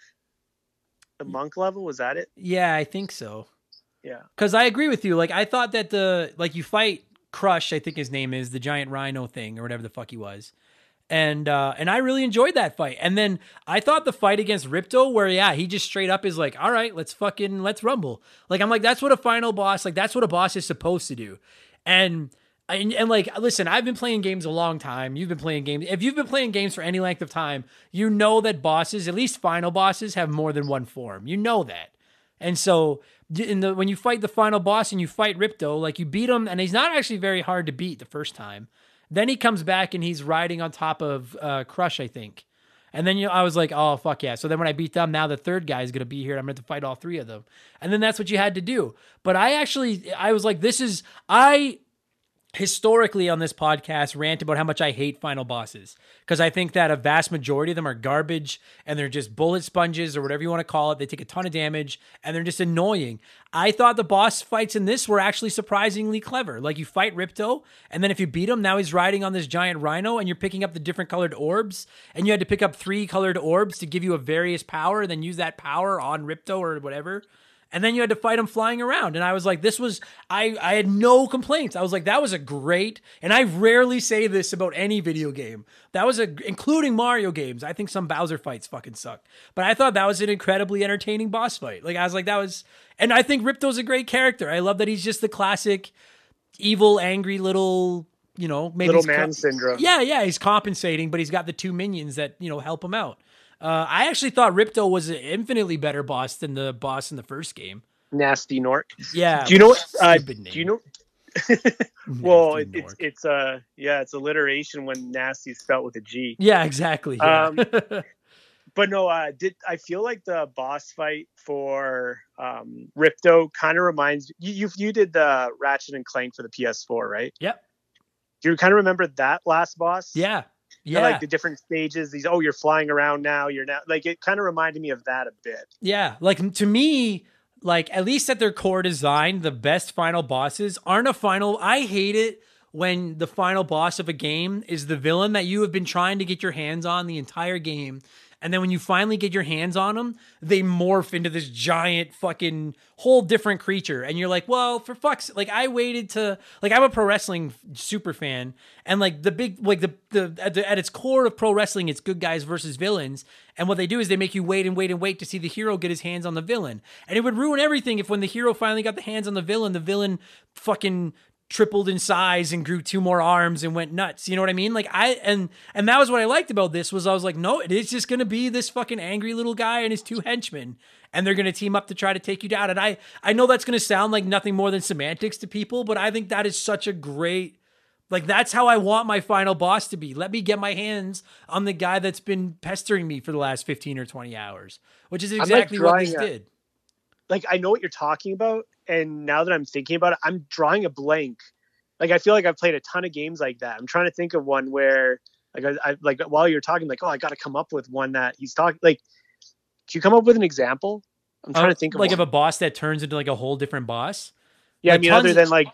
The monk level was that it? Yeah, I think so. Yeah. Because I agree with you. Like I thought that the like you fight Crush, I think his name is the giant rhino thing or whatever the fuck he was. And uh and I really enjoyed that fight. And then I thought the fight against Ripto, where yeah, he just straight up is like, all right, let's fucking let's rumble. Like I'm like, that's what a final boss, like that's what a boss is supposed to do. And and, and like listen i've been playing games a long time you've been playing games if you've been playing games for any length of time you know that bosses at least final bosses have more than one form you know that and so in the when you fight the final boss and you fight Ripto, like you beat him, and he's not actually very hard to beat the first time. Then he comes back and he's riding on top of uh, Crush, I think. And then you I was like, oh fuck yeah. So then when I beat them, now the third guy is gonna be here. and I'm gonna have to fight all three of them. And then that's what you had to do. But I actually I was like, this is I historically on this podcast rant about how much I hate final bosses because I think that a vast majority of them are garbage and they're just bullet sponges or whatever you want to call it. They take a ton of damage and they're just annoying. I thought the boss fights in this were actually surprisingly clever. Like you fight Ripto and then if you beat him, now he's riding on this giant rhino and you're picking up the different colored orbs and you had to pick up three colored orbs to give you a various power, and then use that power on Ripto or whatever and then you had to fight him flying around. And i was like this was i i had no complaints. I was like that was a great and i rarely say this about any video game. That was a including mario games. I think some bowser fights fucking suck. But i thought that was an incredibly entertaining boss fight. Like i was like that was and i think ripto's a great character. I love that he's just the classic evil angry little you know maybe Little man co- syndrome. yeah yeah he's compensating but he's got the two minions that you know help him out uh, I actually thought Ripto was an infinitely better boss than the boss in the first game. Gnasty Gnorc. Yeah. Do you know what? Uh, stupid do you know? Well, it, Gnasty it's Gnorc. it's uh yeah, it's alliteration when nasty is spelled with a G. yeah, exactly. Yeah. Um, But no, uh, did I feel like the boss fight for um, Ripto kind of reminds you, you? You did the Ratchet and Clank for the PS4, right? Yep. Do you kind of remember that last boss? yeah. Yeah. like the different stages. These oh, you're flying around now. You're now like it kind of reminded me of that a bit. Yeah, like to me, like at least at their core design, the best final bosses aren't a final. I hate it when the final boss of a game is the villain that you have been trying to get your hands on the entire game. And then when you finally get your hands on them, they morph into this giant fucking whole different creature. And you're like, well, for fuck's sake, like I waited to like I'm a pro wrestling super fan, and like the big like the the the, at its core of pro wrestling, it's good guys versus villains. And what they do is they make you wait and wait and wait to see the hero get his hands on the villain. And it would ruin everything if when the hero finally got the hands on the villain, the villain fucking tripled in size and grew two more arms and went nuts. You know what I mean? Like I and and that was what I liked about this was I was like, no, it is just gonna be this fucking angry little guy and his two henchmen. And they're gonna team up to try to take you down. And I I know that's gonna sound like nothing more than semantics to people, but I think that is such a great like that's how I want my final boss to be. Let me get my hands on the guy that's been pestering me for the last 15 or 20 hours, which is like, exactly what this a- did. Like I know what you're talking about, and now that I'm thinking about it, I'm drawing a blank. Like I feel like I've played a ton of games like that. I'm trying to think of one where like I, I like while you're talking, like oh, I got to come up with one that he's talking. Like, can you come up with an example? I'm trying Uh, to think of like one. of a boss that turns into like a whole different boss. yeah. I mean, other than like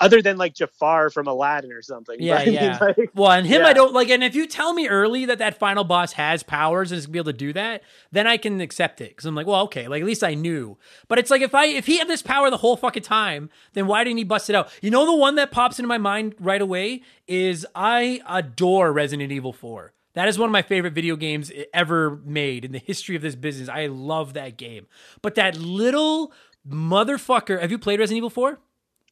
other than like Jafar from Aladdin or something. Yeah, yeah. like, Well, and him, I don't like. And if you tell me early that that final boss has powers and is gonna be able to do that, then I can accept it because I'm like, well, okay, like at least I knew. But it's like if I if he had this power the whole fucking time, then why didn't he bust it out? You know, the one that pops into my mind right away is I adore Resident Evil Four. That is one of my favorite video games ever made in the history of this business. I love that game. But that little motherfucker, have you played Resident Evil Four?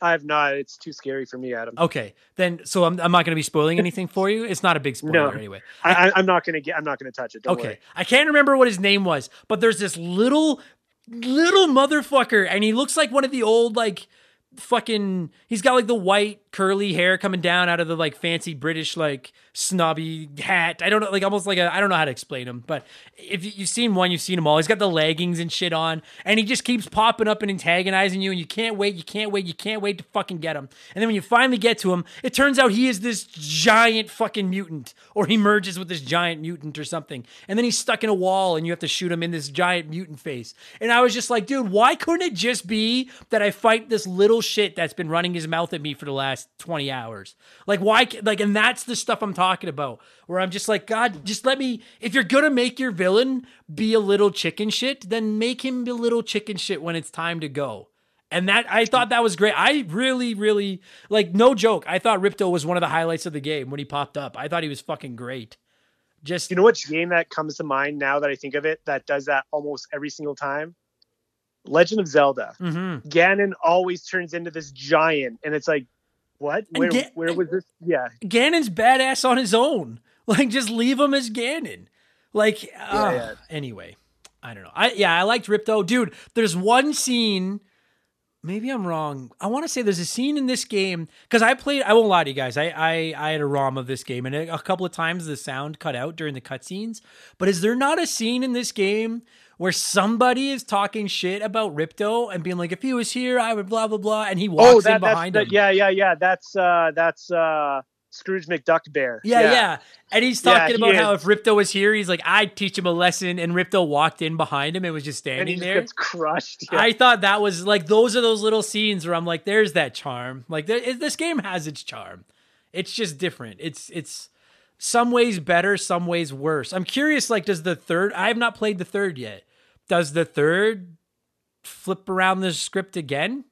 I have not. It's too scary for me, Adam. Okay, then so I'm, I'm not going to be spoiling anything for you. It's not a big spoiler No. anyway. I, I, I'm not gonna get. I'm not gonna touch it. Don't Okay, worry. I can't remember what his name was, but there's this little little motherfucker, and he looks like one of the old like fucking. He's got like the white curly hair coming down out of the like fancy British like snobby hat. I don't know, like almost like a. I don't know how to explain him, but if you- you've seen one, you've seen them all. He's got the leggings and shit on, and he just keeps popping up and antagonizing you, and you can't wait, you can't wait, you can't wait to fucking get him. And then when you finally get to him, it turns out he is this giant fucking mutant, or he merges with this giant mutant or something, and then he's stuck in a wall, and you have to shoot him in this giant mutant face. And I was just like, dude, why couldn't it just be that I fight this little shit that's been running his mouth at me for the last 20 hours? Like, why, like, and that's the stuff I'm talking about, where I'm just like, God, just let me, if you're gonna make your villain be a little chicken shit, then make him be a little chicken shit when it's time to go. And that I thought that was great. I really, really like no joke. I thought Ripto was one of the highlights of the game when he popped up. I thought he was fucking great. Just You know which game that comes to mind now that I think of it that does that almost every single time? Legend of Zelda. mhm. Ganon always turns into this giant, and it's like, what? Where Ga- where was this? Yeah, Ganon's badass on his own. Like just leave him as Ganon. Like uh, yeah. anyway, I don't know. I yeah, I liked Ripto, dude. There's one scene. Maybe I'm wrong. I want to say there's a scene in this game because I played. I won't lie to you guys. I, I I had a ROM of this game, and a, a couple of times the sound cut out during the cutscenes. But is there not a scene in this game where somebody is talking shit about Ripto and being like, "If he was here, I would blah blah blah," and he walks oh, in that, that's behind that, him. yeah, yeah, yeah. That's uh, that's uh, Scrooge McDuck Bear. Yeah, yeah. yeah. And he's Yeah, talking he about how is. if Ripto was here, he's like, I'd teach him a lesson. And Ripto walked in behind him and was just and standing he just there. gets crushed. Yeah. I thought that was like, those are those little scenes where I'm like, there's that charm. Like, this game has its charm. It's just different. It's, it's some ways better, some ways worse. I'm curious, like, does the third, I have not played the third yet. Does the third flip around the script again?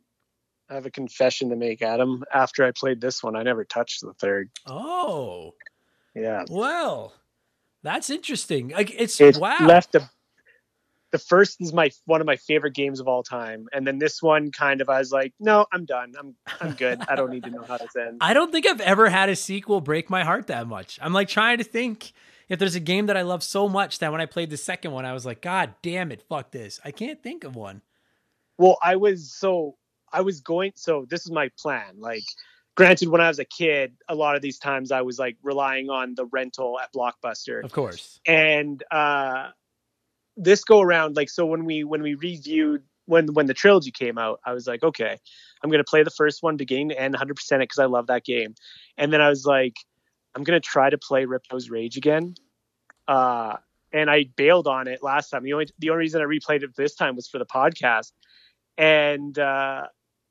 I have a confession to make, Adam. After I played this one, I never touched the third. Oh, Yeah, well, that's interesting. Like, it's, it wow. left the. The first is my one of my favorite games of all time, and then this one kind of I was like, no, I'm done. I'm I'm good. I don't need to know how this ends. I don't think I've ever had a sequel break my heart that much. I'm like trying to think if there's a game that I love so much that when I played the second one, I was like, God damn it, fuck this. I can't think of one. Well, I was so I was going so this is my plan. Like granted when I was a kid, a lot of these times I was like relying on the rental at Blockbuster. Of course. And uh this go around like so when we when we reviewed when when the trilogy came out, I was like, okay, I'm going to play the first one beginning to end 100% it cuz I love that game. And then I was like I'm going to try to play Ripto's Rage again. Uh and I bailed on it last time. The only the only reason I replayed it this time was for the podcast and uh,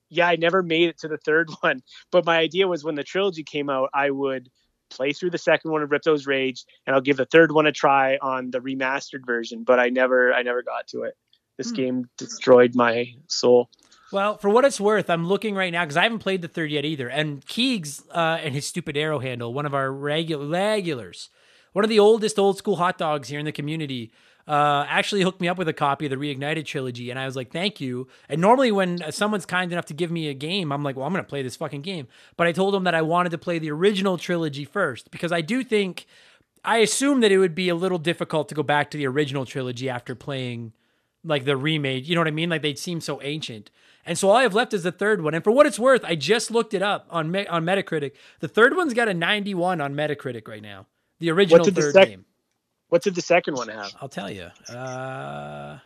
yeah, I never made it to the third one. But my idea was when the trilogy came out, I would play through the second one of Ripto's Rage, and I'll give the third one a try on the remastered version. But I never, I never got to it. This Hmm. game destroyed my soul. Well, for what it's worth, I'm looking right now because I haven't played the third yet either. And Keegs uh, and his stupid arrow handle, one of our regular regulars, one of the oldest old school hot dogs here in the community, uh, actually hooked me up with a copy of the Reignited trilogy, and I was like, "Thank you." And normally, when uh, someone's kind enough to give me a game, I'm like, "Well, I'm going to play this fucking game." But I told him that I wanted to play the original trilogy first because I do think, I assume that it would be a little difficult to go back to the original trilogy after playing like the remade. You know what I mean? Like they'd seem so ancient. And so all I have left is the third one. And for what it's worth, I just looked it up on Me- on Metacritic. The third one's got a 91 on Metacritic right now. The original did the third sec- game. What did the second one have? I'll tell you. Uh,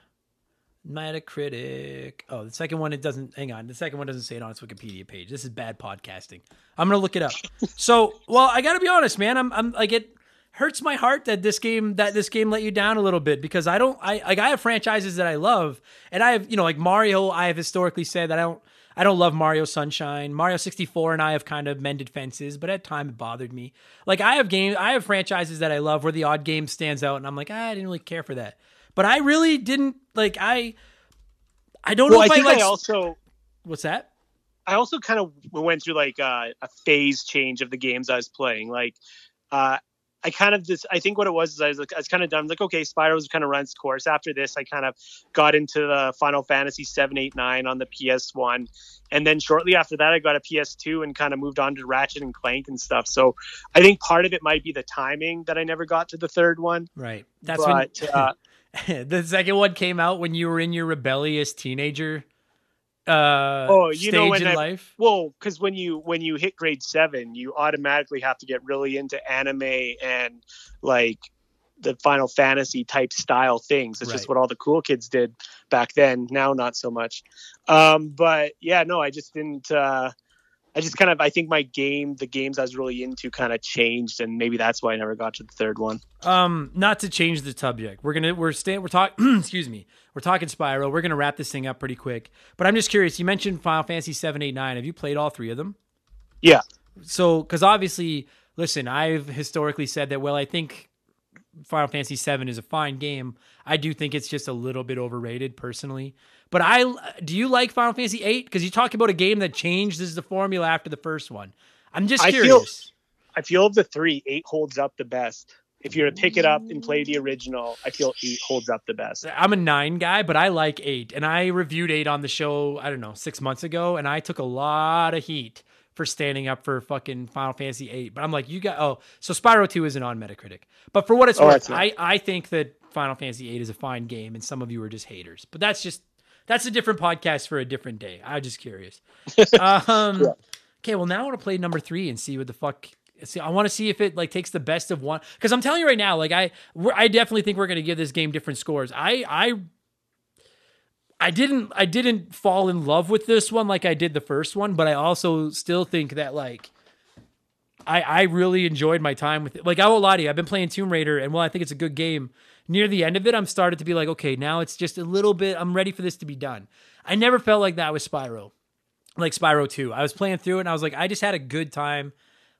Metacritic. Oh, the second one it doesn't. Hang on. The second one doesn't say it on its Wikipedia page. This is bad podcasting. I'm gonna look it up. so, well, I got to be honest, man. I'm I'm like it. Hurts my heart that this game that this game let you down a little bit because I don't I like I have franchises that I love and I have you know like Mario I have historically said that I don't I don't love Mario Sunshine. Mario 64 and I have kind of mended fences, but at time it bothered me. Like I have games I have franchises that I love where the odd game stands out and I'm like, ah, I didn't really care for that. But I really didn't like I I don't Well, know I if I, think like I also what's that? I also kind of went through like uh, a phase change of the games I was playing. Like, uh, I kind of just, I think what it was is I was, like, I was kind of done. Like, okay, Spyro's kind of runs course. After this, I kind of got into the Final Fantasy 7, 8, 9 on the PS1. And then shortly after that, I got a PS2 and kind of moved on to Ratchet and Clank and stuff. So I think part of it might be the timing that I never got to the third one. Right. That's but when uh, the second one came out when you were in your rebellious teenager uh Oh, you know, when in I- life. Well, because when you when you hit grade seven, you automatically have to get really into anime and like the Final Fantasy type style things. It's Right. just what all the cool kids did back then. Now, not so much. Um, but yeah, no, I just didn't. Uh, I just kind of I think my game, the games I was really into, kind of changed, and maybe that's why I never got to the third one. Um, not to change the subject. We're gonna we're staying we're talking excuse me. We're talking Spyro. We're gonna wrap this thing up pretty quick. But I'm just curious, you mentioned Final Fantasy seven, eight, nine. Have you played all three of them? Yeah. So because obviously, listen, I've historically said that well, I think Final Fantasy 7 is a fine game. I do think it's just a little bit overrated personally. But I do you like Final Fantasy 8? Because you talk about a game that changed the formula after the first one. I'm just I feel- curious. I feel of the three, eight holds up the best. If you're to pick it up and play the original, I feel eight holds up the best. I'm a nine guy, but I like eight. And I reviewed eight on the show, I don't know, six months ago, and I took a lot of heat for standing up for fucking Final Fantasy eight. But I'm like, you got oh, so Spyro 2 isn't on Metacritic. But for what it's Oh, worth, I, I think that Final Fantasy eight is a fine game, and some of you are just haters. But that's just that's a different podcast for a different day. I'm just curious. um Okay, well now I want to play number three and see what the fuck. See, I want to see if it like takes the best of one. Because I'm telling you right now, like I, we're, I definitely think we're going to give this game different scores. I, I, I didn't, I didn't fall in love with this one like I did the first one, but I also still think that like, I, I really enjoyed my time with it. Like I won't lie to you, I've been playing Tomb Raider, and while I think it's a good game, near the end of it, I'm started to be like, okay, now it's just a little bit. I'm ready for this to be done. I never felt like that with Spyro like Spyro 2. I was playing through it and I was like, I just had a good time.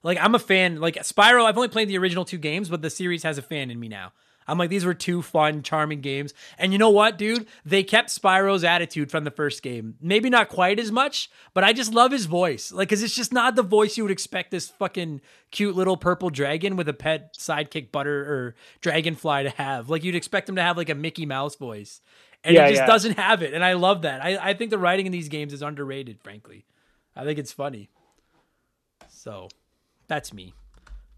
Like I'm a fan. Like Spyro, I've only played the original two games, but the series has a fan in me now. I'm like, these were two fun, charming games. And you know what, dude? They kept Spyro's attitude from the first game. Maybe not quite as much, but I just love his voice. Like, cause it's just not the voice you would expect this fucking cute little purple dragon with a pet sidekick butter or dragonfly to have. Like you'd expect him to have like a Mickey Mouse voice. And Yeah, he just yeah. doesn't have it. And I love that. I, I think the writing in these games is underrated, frankly. I think it's funny. So that's me.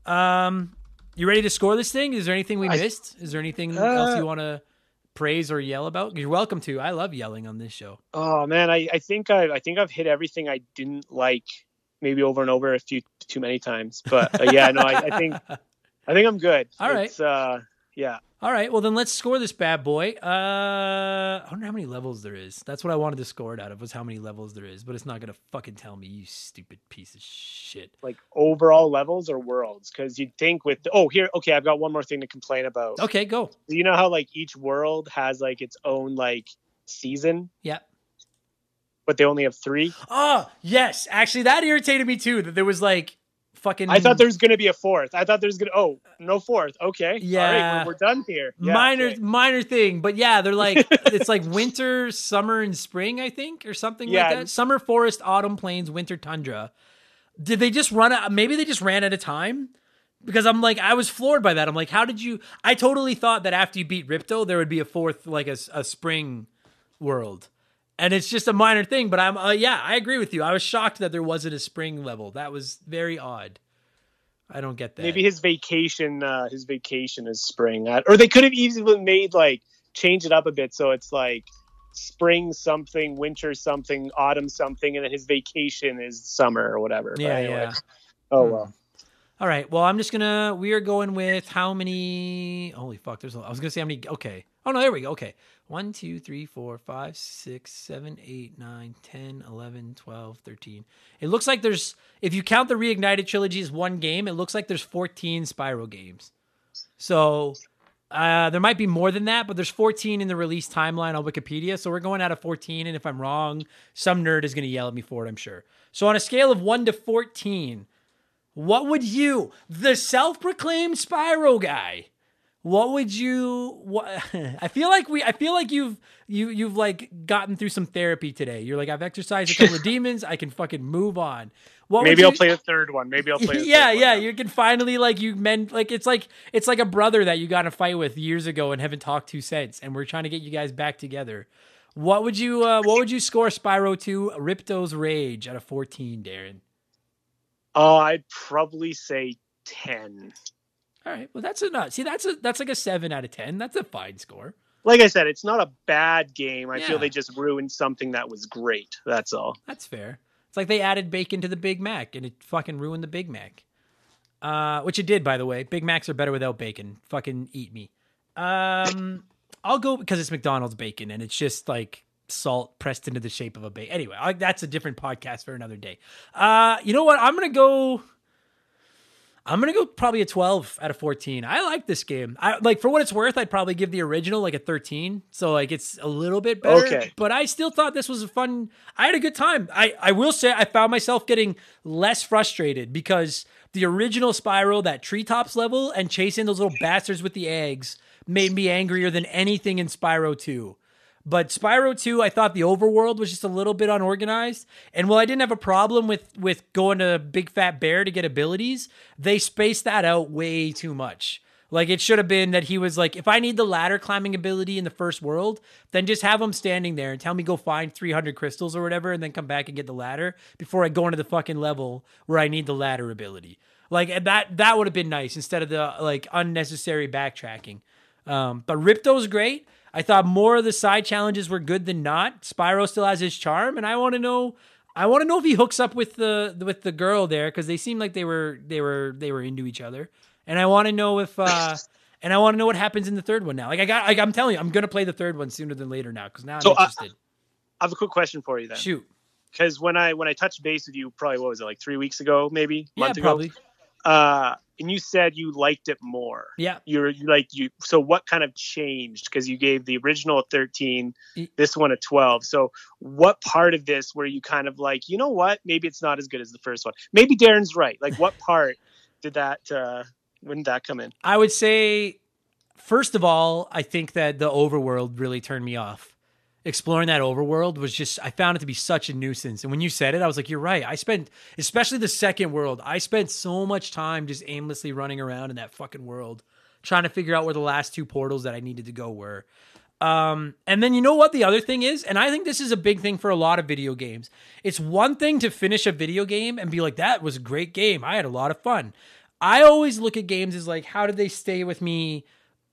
Um, you ready to score this thing? Is there anything we I- missed? Is there anything else Uh, you want to praise or yell about? You're welcome to. I love yelling on this show. Oh man, I, I think I I think I've hit everything I didn't like, maybe over and over a few too many times. But uh, yeah, no, I, I think I think I'm good. All right. It's, uh, yeah. All right, well then let's score this bad boy. Uh, I wonder how many levels there is. That's what I wanted to score it out of was how many levels there is, but it's not gonna fucking tell me, you stupid piece of shit. Like overall levels or worlds, because you'd think with oh here okay, I've got one more thing to complain about. Okay, go. You know how like each world has like its own like season, Yeah. but they only have three. Oh yes, actually that irritated me too. That there was like fucking. I thought there was gonna be a fourth. I thought there was gonna oh no fourth. Okay, Yeah. right, we're, we're done here. Yeah, minor okay. minor thing, but yeah, they're like it's like winter, summer, and spring, I think, or something Yeah. like that. Summer, forest, autumn, plains, winter, tundra. Did they just run out? Maybe they just ran out of time. Because I'm like, I was floored by that. I'm like, how did you? I totally thought that after you beat Ripto, there would be a fourth, like a, a spring world, and it's just a minor thing. But I'm, uh, yeah, I agree with you. I was shocked that there wasn't a spring level. That was very odd. I don't get that. Maybe his vacation, uh, his vacation is spring, Uh, or they could have easily made like change it up a bit so it's like spring something, winter something, autumn something, and then his vacation is summer or whatever. Yeah, anyway. yeah. Oh Hmm. well. All right. Well, I'm just gonna. We are going with how many? Holy fuck! There's. A, I was gonna say how many. Okay. Oh no, there we go. Okay. One, two, three, four, five, six, seven, eight, nine, 10, 11, 12, 13. It looks like there's. If you count the reignited trilogy as one game, it looks like there's 14 Spyro games. So uh, there might be more than that, but there's 14 in the release timeline on Wikipedia. So we're going out of 14. And if I'm wrong, some nerd is going to yell at me for it, I'm sure. So on a scale of 1 to 14, what would you, the self proclaimed Spyro guy, what would you what i feel like we i feel like you've you you've like gotten through some therapy today you're like i've exercised a couple of demons i can fucking move on what Maybe would I'll play the third one. Maybe I'll play. Yeah yeah you can finally like you meant like it's like it's like a brother that you got in a fight with years ago and haven't talked to since and we're trying to get you guys back together what would you uh what would you score spyro 2 ripto's rage out of 14 darren Oh, I'd probably say ten. All right well that's a not see that's a that's like a 7 out of 10 that's a fine score Like I said, it's not a bad game. I Yeah. feel they just ruined something that was great. That's all. That's fair. It's like they added bacon to the Big Mac and it fucking ruined the Big Mac. Uh, which it did, by the way. Big Macs are better without bacon. Fucking eat me. Um, I'll go because it's McDonald's bacon and it's just like salt pressed into the shape of a bacon. Anyway, I, that's a different podcast for another day. Uh, you know what? I'm gonna go. I'm gonna go probably a 12 out of 14. I like this game. I like for what it's worth. I'd probably give the original like a 13. So like it's a little bit better. Okay. But I still thought this was a fun. I had a good time. I I will say I found myself getting less frustrated because the original Spyro, that treetops level, and chasing those little bastards with the eggs made me angrier than anything in Spyro 2. But Spyro 2, I thought the overworld was just a little bit unorganized. And while I didn't have a problem with with going to Big Fat Bear to get abilities, they spaced that out way too much. Like it should have been that he was like, if I need the ladder climbing ability in the first world, then just have him standing there and tell me go find 300 crystals or whatever, and then come back and get the ladder before I go into the fucking level where I need the ladder ability. Like that that would have been nice instead of the like unnecessary backtracking. Um, but Ripto's great. I thought more of the side challenges were good than not. Spyro still has his charm, and I want to know. I want to know if he hooks up with the with the girl there because they seem like they were they were they were into each other, and I want to know if uh and I want to know what happens in the third one now. Like I got, like, I'm telling you, I'm gonna play the third one sooner than later now because now I'm So, uh, interested. I have a quick question for you then. Shoot, Because when I when I touched base with you, probably what was it like three weeks ago, maybe yeah, month ago. Uh, and you said you liked it more. yeah. You're you like you. So what kind of changed? Because you gave the original a 13, this one a 12. So what part of this were you kind of like, you know what? Maybe it's not as good as the first one. Maybe Darren's right. Like what part did that? uh When did that come in? I would say, first of all, I think that the overworld really turned me off. Exploring that overworld was just, I found it to be such a nuisance. And when you said it, I was like, you're right. I spent, especially the second world, I spent so much time just aimlessly running around in that fucking world, trying to figure out where the last two portals that I needed to go were. Um, and then you know what the other thing is? And I think this is a big thing for a lot of video games. It's one thing to finish a video game and be like, that was a great game. I had a lot of fun. I always look at games as like, how did they stay with me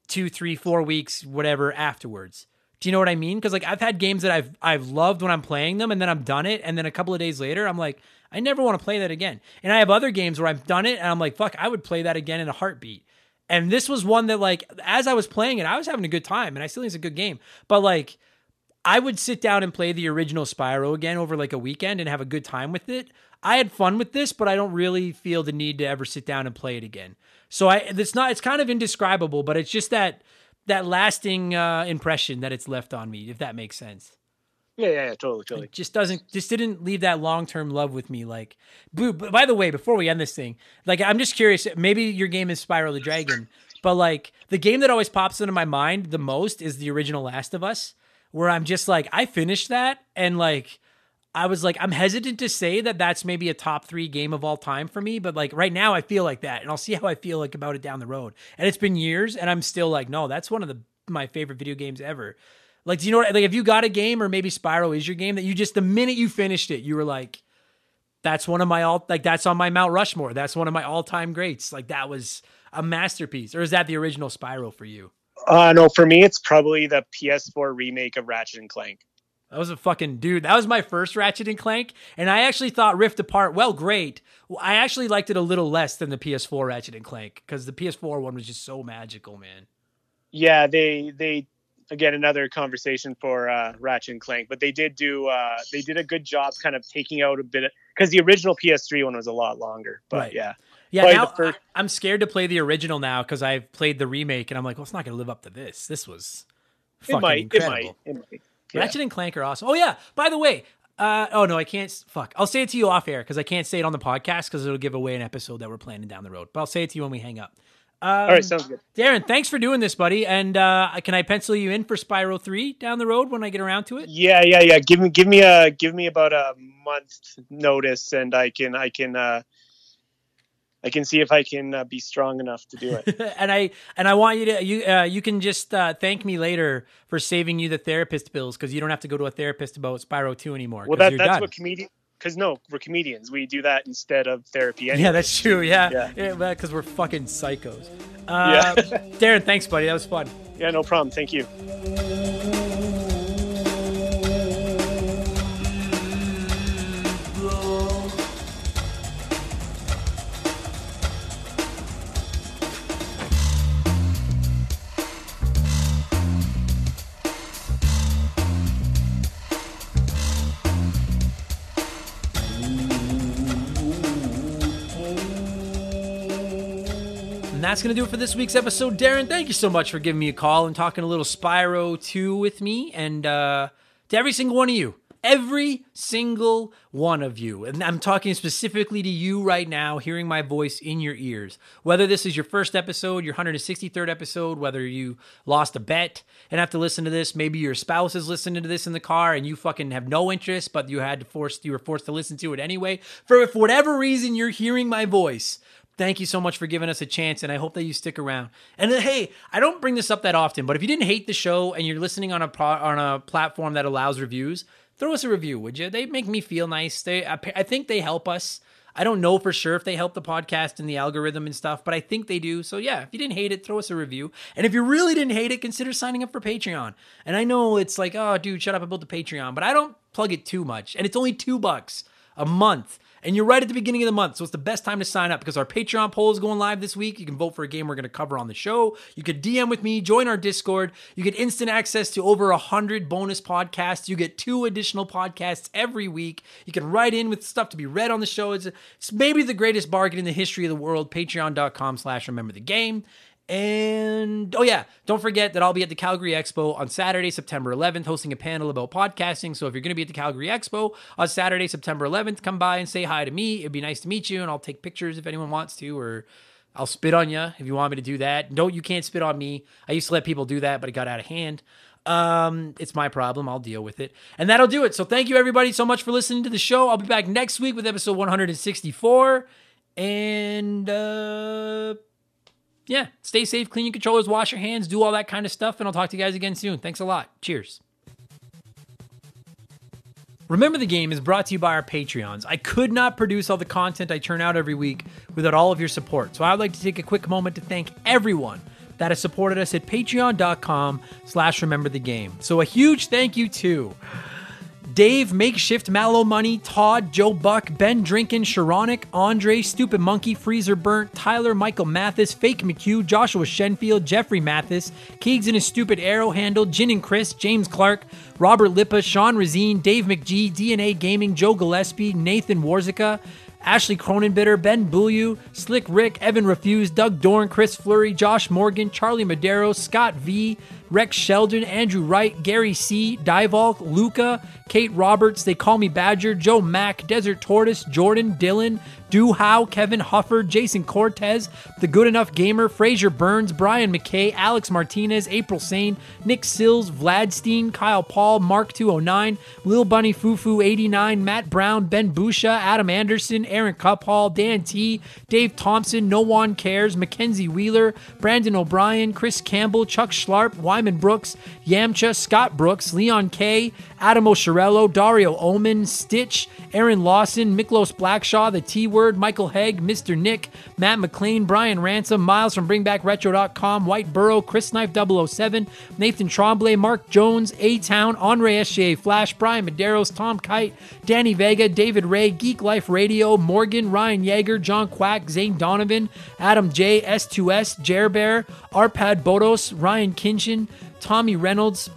two, three, four weeks, whatever afterwards? Do you know what I mean? Because like I've had games that I've I've loved when I'm playing them, and then I'm done it, and then a couple of days later, I'm like, I never want to play that again. And I have other games where I've done it, and I'm like, fuck, I would play that again in a heartbeat. And this was one that like as I was playing it, I was having a good time, and I still think it's a good game. But like I would sit down and play the original Spyro again over like a weekend and have a good time with it. I had fun with this, but I don't really feel the need to ever sit down and play it again. So I it's not it's kind of indescribable, but it's just that that lasting uh, impression that it's left on me, if that makes sense. Yeah, yeah, yeah totally, totally. It just doesn't just didn't leave that long term love with me. Like, boo. But by the way, before we end this thing, like I'm just curious. Maybe your game is Spyro the Dragon, but like the game that always pops into my mind the most is the original Last of Us, where I'm just like I finished that and like. I was like, I'm hesitant to say that that's maybe a top three game of all time for me, but like right now, I feel like that, and I'll see how I feel like about it down the road. And it's been years, and I'm still like, no, that's one of the my favorite video games ever. Like, do you know what? Like, if you got a game, or maybe Spyro is your game that you just the minute you finished it, you were like, that's one of my all like that's on my Mount Rushmore. That's one of my all time greats. Like that was a masterpiece. Or is that the original Spyro for you? Uh, no, for me, it's probably the PS4 remake of Ratchet and Clank. That was a fucking dude. That was my first Ratchet and Clank, and I actually thought Rift Apart. Well, great. I actually liked it a little less than the PS4 Ratchet and Clank because the PS4 one was just so magical, man. Yeah, they they again another conversation for uh, Ratchet and Clank, but they did do uh, they did a good job kind of taking out a bit because the original PS3 one was a lot longer. But Right. yeah, Yeah, Probably now first- I, am scared to play the original now because I've played the remake and I'm like, well, it's not going to live up to this. This was fucking It might. It incredible. might. It might. Yeah. Ratchet and Clank are awesome. Oh yeah, by the way, uh, oh no, I can't. Fuck, I'll say it to you off air because I can't say it on the podcast because it'll give away an episode that we're planning down the road. But I'll say it to you when we hang up. Um, All right, sounds good. Darren, thanks for doing this, buddy. And uh, can I pencil you in for Spyro Three down the road when I get around to it? Yeah, yeah, yeah. Give me, give me a, give me about a month notice, and I can, I can, uh, I can see if I can uh, be strong enough to do it. and I and I want you to you uh, you can just uh, thank me later for saving you the therapist bills because you don't have to go to a therapist about Spyro Two anymore. well, that, that's done. what comedian. Because no, we're comedians. We do that instead of therapy. Anyway. Yeah, that's true. Yeah, Yeah. yeah, because we're fucking psychos. Uh, Darren, thanks, buddy. That was fun. yeah, no problem. Thank you. That's going to do it for this week's episode. Darren, thank you so much for giving me a call and talking a little Spyro 2 with me. And uh, to every single one of you, every single one of you, and I'm talking specifically to you right now, hearing my voice in your ears. Whether this is your first episode, your 163rd episode, whether you lost a bet and have to listen to this, maybe your spouse is listening to this in the car and you fucking have no interest, but you had to force, you were forced to listen to it anyway. For, for whatever reason, you're hearing my voice. Thank you so much for giving us a chance, and I hope that you stick around. And uh, hey, I don't bring this up that often, but if you didn't hate the show and you're listening on a on a platform that allows reviews, throw us a review, would you? They make me feel nice. They, I, I think they help us. I don't know for sure if they help the podcast and the algorithm and stuff, but I think they do. So yeah, if you didn't hate it, throw us a review. And if you really didn't hate it, consider signing up for Patreon. And I know it's like, oh, dude, shut up about the Patreon, but I don't plug it too much, and it's only two bucks a month. And you're right at the beginning of the month, so it's the best time to sign up because our Patreon poll is going live this week. You can vote for a game we're going to cover on the show. You could DM with me, join our Discord. You get instant access to over a hundred bonus podcasts. You get two additional podcasts every week. You can write in with stuff to be read on the show. It's, it's maybe the greatest bargain in the history of the world. Patreon.com slash remember the game. And oh yeah, don't forget that I'll be at the Calgary Expo on Saturday, September 11th, hosting a panel about podcasting. So if you're going to be at the Calgary Expo on Saturday, September 11th, come by and say hi to me. It'd be nice to meet you, and I'll take pictures if anyone wants to, or I'll spit on you if you want me to do that. Don't you can't spit on me. I used to let people do that, but it got out of hand. Um, it's my problem. I'll deal with it. And that'll do it. So thank you everybody so much for listening to the show. I'll be back next week with episode 164. And uh yeah, stay safe, clean your controllers, wash your hands, do all that kind of stuff, and I'll talk to you guys again soon. Thanks a lot. Cheers. Remember the Game is brought to you by our Patreons. I could not produce all the content I turn out every week without all of your support. So I would like to take a quick moment to thank everyone that has supported us at patreon.com slash remember the game. So a huge thank you to Dave, Makeshift, Mallow Money, Todd, Joe Buck, Ben Drinkin, Sharonic, Andre, Stupid Monkey, Freezer Burnt, Tyler, Michael Mathis, Fake McHugh, Joshua Shenfield, Jeffrey Mathis, Keegs and his Stupid Arrow Handle, Jin and Chris, James Clark, Robert Lippa, Sean Razine, Dave McGee, DNA Gaming, Joe Gillespie, Nathan Warzika, Ashley Cronenbitter, Ben Bulliu, Slick Rick, Evan Refuse, Doug Dorn, Chris Flurry, Josh Morgan, Charlie Madero, Scott V, Rex Sheldon, Andrew Wright, Gary C, Divalk, Luca, Kate Roberts, They Call Me Badger, Joe Mack, Desert Tortoise, Jordan, Dylan, Do How, Kevin Huffer, Jason Cortez, The Good Enough Gamer, Fraser Burns, Brian McKay, Alex Martinez, April Sane, Nick Sills, Vladstein, Kyle Paul, Mark 209, Lil Bunny Fufu 89, Matt Brown, Ben Busha, Adam Anderson, Aaron Cuphall, Dan T, Dave Thompson, No One Cares, Mackenzie Wheeler, Brandon O'Brien, Chris Campbell, Chuck Schlarp, Wyman Brooks, Yamcha, Scott Brooks, Leon K, Adam Oshirello, Dario Omen, Stitch, Aaron Lawson, Miklos Blackshaw, The T Michael Hegg, Mr. Nick, Matt McLean, Brian Ransom, Miles from BringBackRetro.com, White Burrow, Chris Knife 007, Nathan Tremblay, Mark Jones, A Town, Andre SGA Flash, Brian Medeiros, Tom Kite, Danny Vega, David Ray, Geek Life Radio, Morgan, Ryan Yeager, John Quack, Zane Donovan, Adam J, S2S, Jer Bear, Arpad Bodos, Ryan Kinchin, Tommy Reynolds,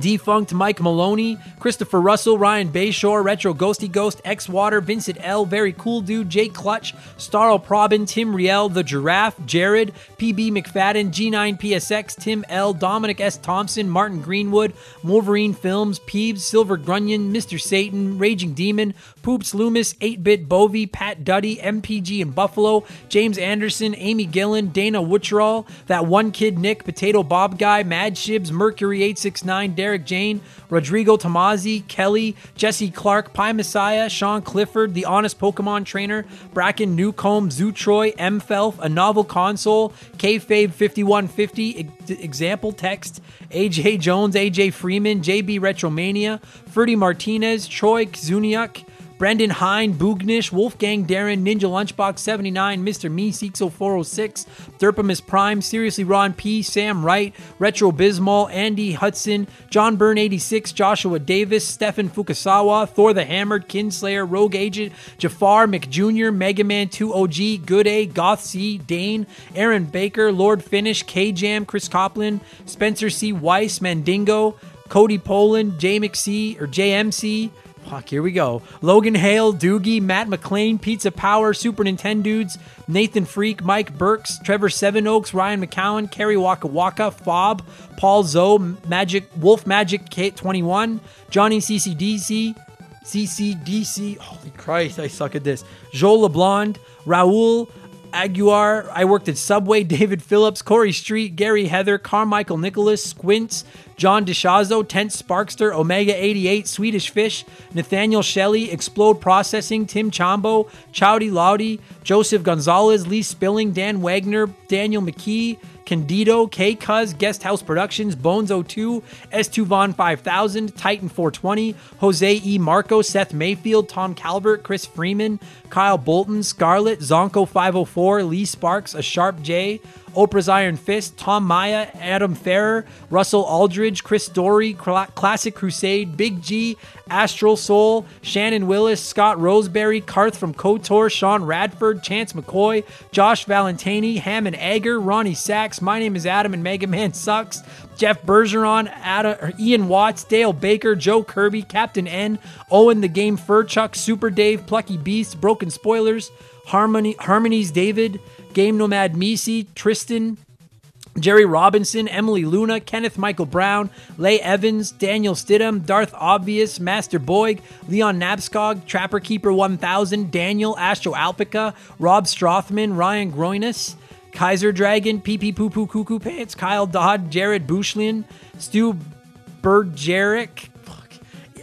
Defunct Mike Maloney, Christopher Russell, Ryan Bayshore, Retro Ghosty Ghost, X Water, Vincent L, Very Cool Dude, Jake Clutch, Starl Probin, Tim Riel, The Giraffe, Jared, PB McFadden, G9PSX, Tim L, Dominic S. Thompson, Martin Greenwood, Wolverine Films, Peeves, Silver Grunion, Mr. Satan, Raging Demon, Poops Loomis, 8 Bit Bovey, Pat Duddy, MPG in Buffalo, James Anderson, Amy Gillen, Dana Witcherall, That One Kid Nick, Potato Bob Guy, Mad Shibs, Mercury 869, Derek Jane, Rodrigo Tomazzi, Kelly, Jesse Clark, Pie Messiah, Sean Clifford, The Honest Pokemon Trainer, Bracken Newcomb, Zoo Troy, M. Felf, A Novel Console, Kfave 5150, Example Text, AJ Jones, AJ Freeman, JB Retromania, Ferdy Martinez, Troy Zuniak, Brendan Hine, Boognish, Wolfgang Darren, Ninja Lunchbox 79, Mr. Me, Seexo 406, Derpamus Prime, Seriously Ron P, Sam Wright, Retro Bismol, Andy Hudson, John Byrne 86, Joshua Davis, Stefan Fukasawa, Thor the Hammered, Kinslayer, Rogue Agent, Jafar McJr., Mega Man 2 OG, Good A, Goth C, Dane, Aaron Baker, Lord Finish, K Jam, Chris Copland, Spencer C. Weiss, Mandingo, Cody Poland, J McC or JMC, Fuck, here we go. Logan Hale, Doogie, Matt McLean, Pizza Power, Super Nintendo Dudes, Nathan Freak, Mike Burks, Trevor Seven Oaks, Ryan McCowan, Kerry Waka Waka, Fob, Paul Zoe, Magic, Wolf Magic K21, Johnny CCDC, CCDC, holy Christ, I suck at this. Joel LeBlond, Raul, Aguiar. I worked at Subway, David Phillips, Corey Street, Gary Heather, Carmichael Nicholas, Squints, John DeShazo, Tent Sparkster, Omega 88, Swedish Fish, Nathaniel Shelley, Explode Processing, Tim Chombo, Chowdy Laudy, Joseph Gonzalez, Lee Spilling, Dan Wagner, Daniel McKee, Candido, K Cuz, Guest House Productions, Bones 02, S2 Von 5000, Titan 420, Jose E. Marco, Seth Mayfield, Tom Calvert, Chris Freeman, Kyle Bolton, Scarlett, Zonko 504, Lee Sparks, A Sharp J, Oprah's Iron Fist, Tom Maya, Adam Ferrer, Russell Aldridge, Chris Dory, Cla- Classic Crusade, Big G, Astral Soul, Shannon Willis, Scott Roseberry, Karth from KOTOR, Sean Radford, Chance McCoy, Josh Valentini, Hammond Egger, Ronnie Sachs, My Name is Adam and Mega Man Sucks, Jeff Bergeron, Adam, Ian Watts, Dale Baker, Joe Kirby, Captain N, Owen the Game Furchuck, Super Dave, Plucky Beast, Broken Spoilers, Harmony, Harmonies David, Game Nomad Misi, Tristan, Jerry Robinson, Emily Luna, Kenneth Michael Brown, Leigh Evans, Daniel Stidham, Darth Obvious, Master Boyd, Leon Nabskog, Trapper Keeper 1000, Daniel, Astro Alpica, Rob Strothman, Ryan Groinus, Kaiser Dragon, PP Poo Poo Cuckoo Pants, Kyle Dodd, Jared Bushlian, Stu Bergeric,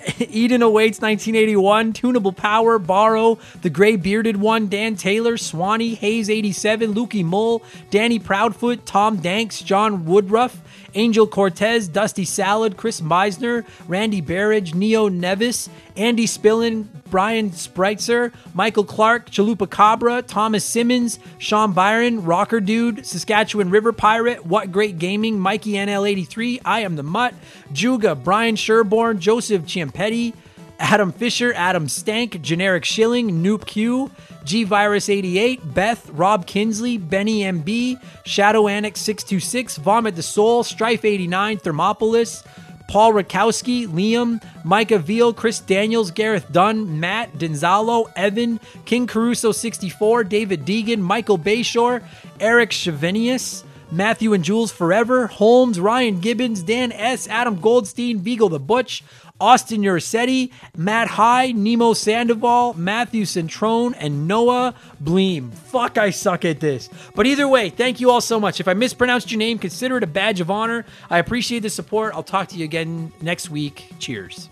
Eden Awaits 1981, Tunable Power, Borrow, The Gray Bearded One, Dan Taylor, Swanee, Hayes 87, Lukey Mull, Danny Proudfoot, Tom Danks, John Woodruff, Angel Cortez, Dusty Salad, Chris Meisner, Randy Barrage, Neo Nevis, Andy Spillin, Brian Spreitzer, Michael Clark, Chalupa Cabra, Thomas Simmons, Sean Byron, Rocker Dude, Saskatchewan River Pirate, What Great Gaming, Mikey NL83, I Am the Mutt, Juga, Brian Sherborne, Joseph Chiampetti, Adam Fisher, Adam Stank, Generic Shilling, Noop Q, G Virus 88, Beth, Rob Kinsley, Benny MB, Shadow Annex 626, Vomit the Soul, Strife 89, Thermopolis, Paul Rakowski, Liam, Micah Veal, Chris Daniels, Gareth Dunn, Matt, Denzalo, Evan, King Caruso 64, David Deegan, Michael Bayshore, Eric Chavenius, Matthew and Jules Forever, Holmes, Ryan Gibbons, Dan S., Adam Goldstein, Beagle the Butch, Austin Urisetti, Matt High, Nemo Sandoval, Matthew Centrone, and Noah Bleem. Fuck, I suck at this. But either way, thank you all so much. If I mispronounced your name, consider it a badge of honor. I appreciate the support. I'll talk to you again next week. Cheers.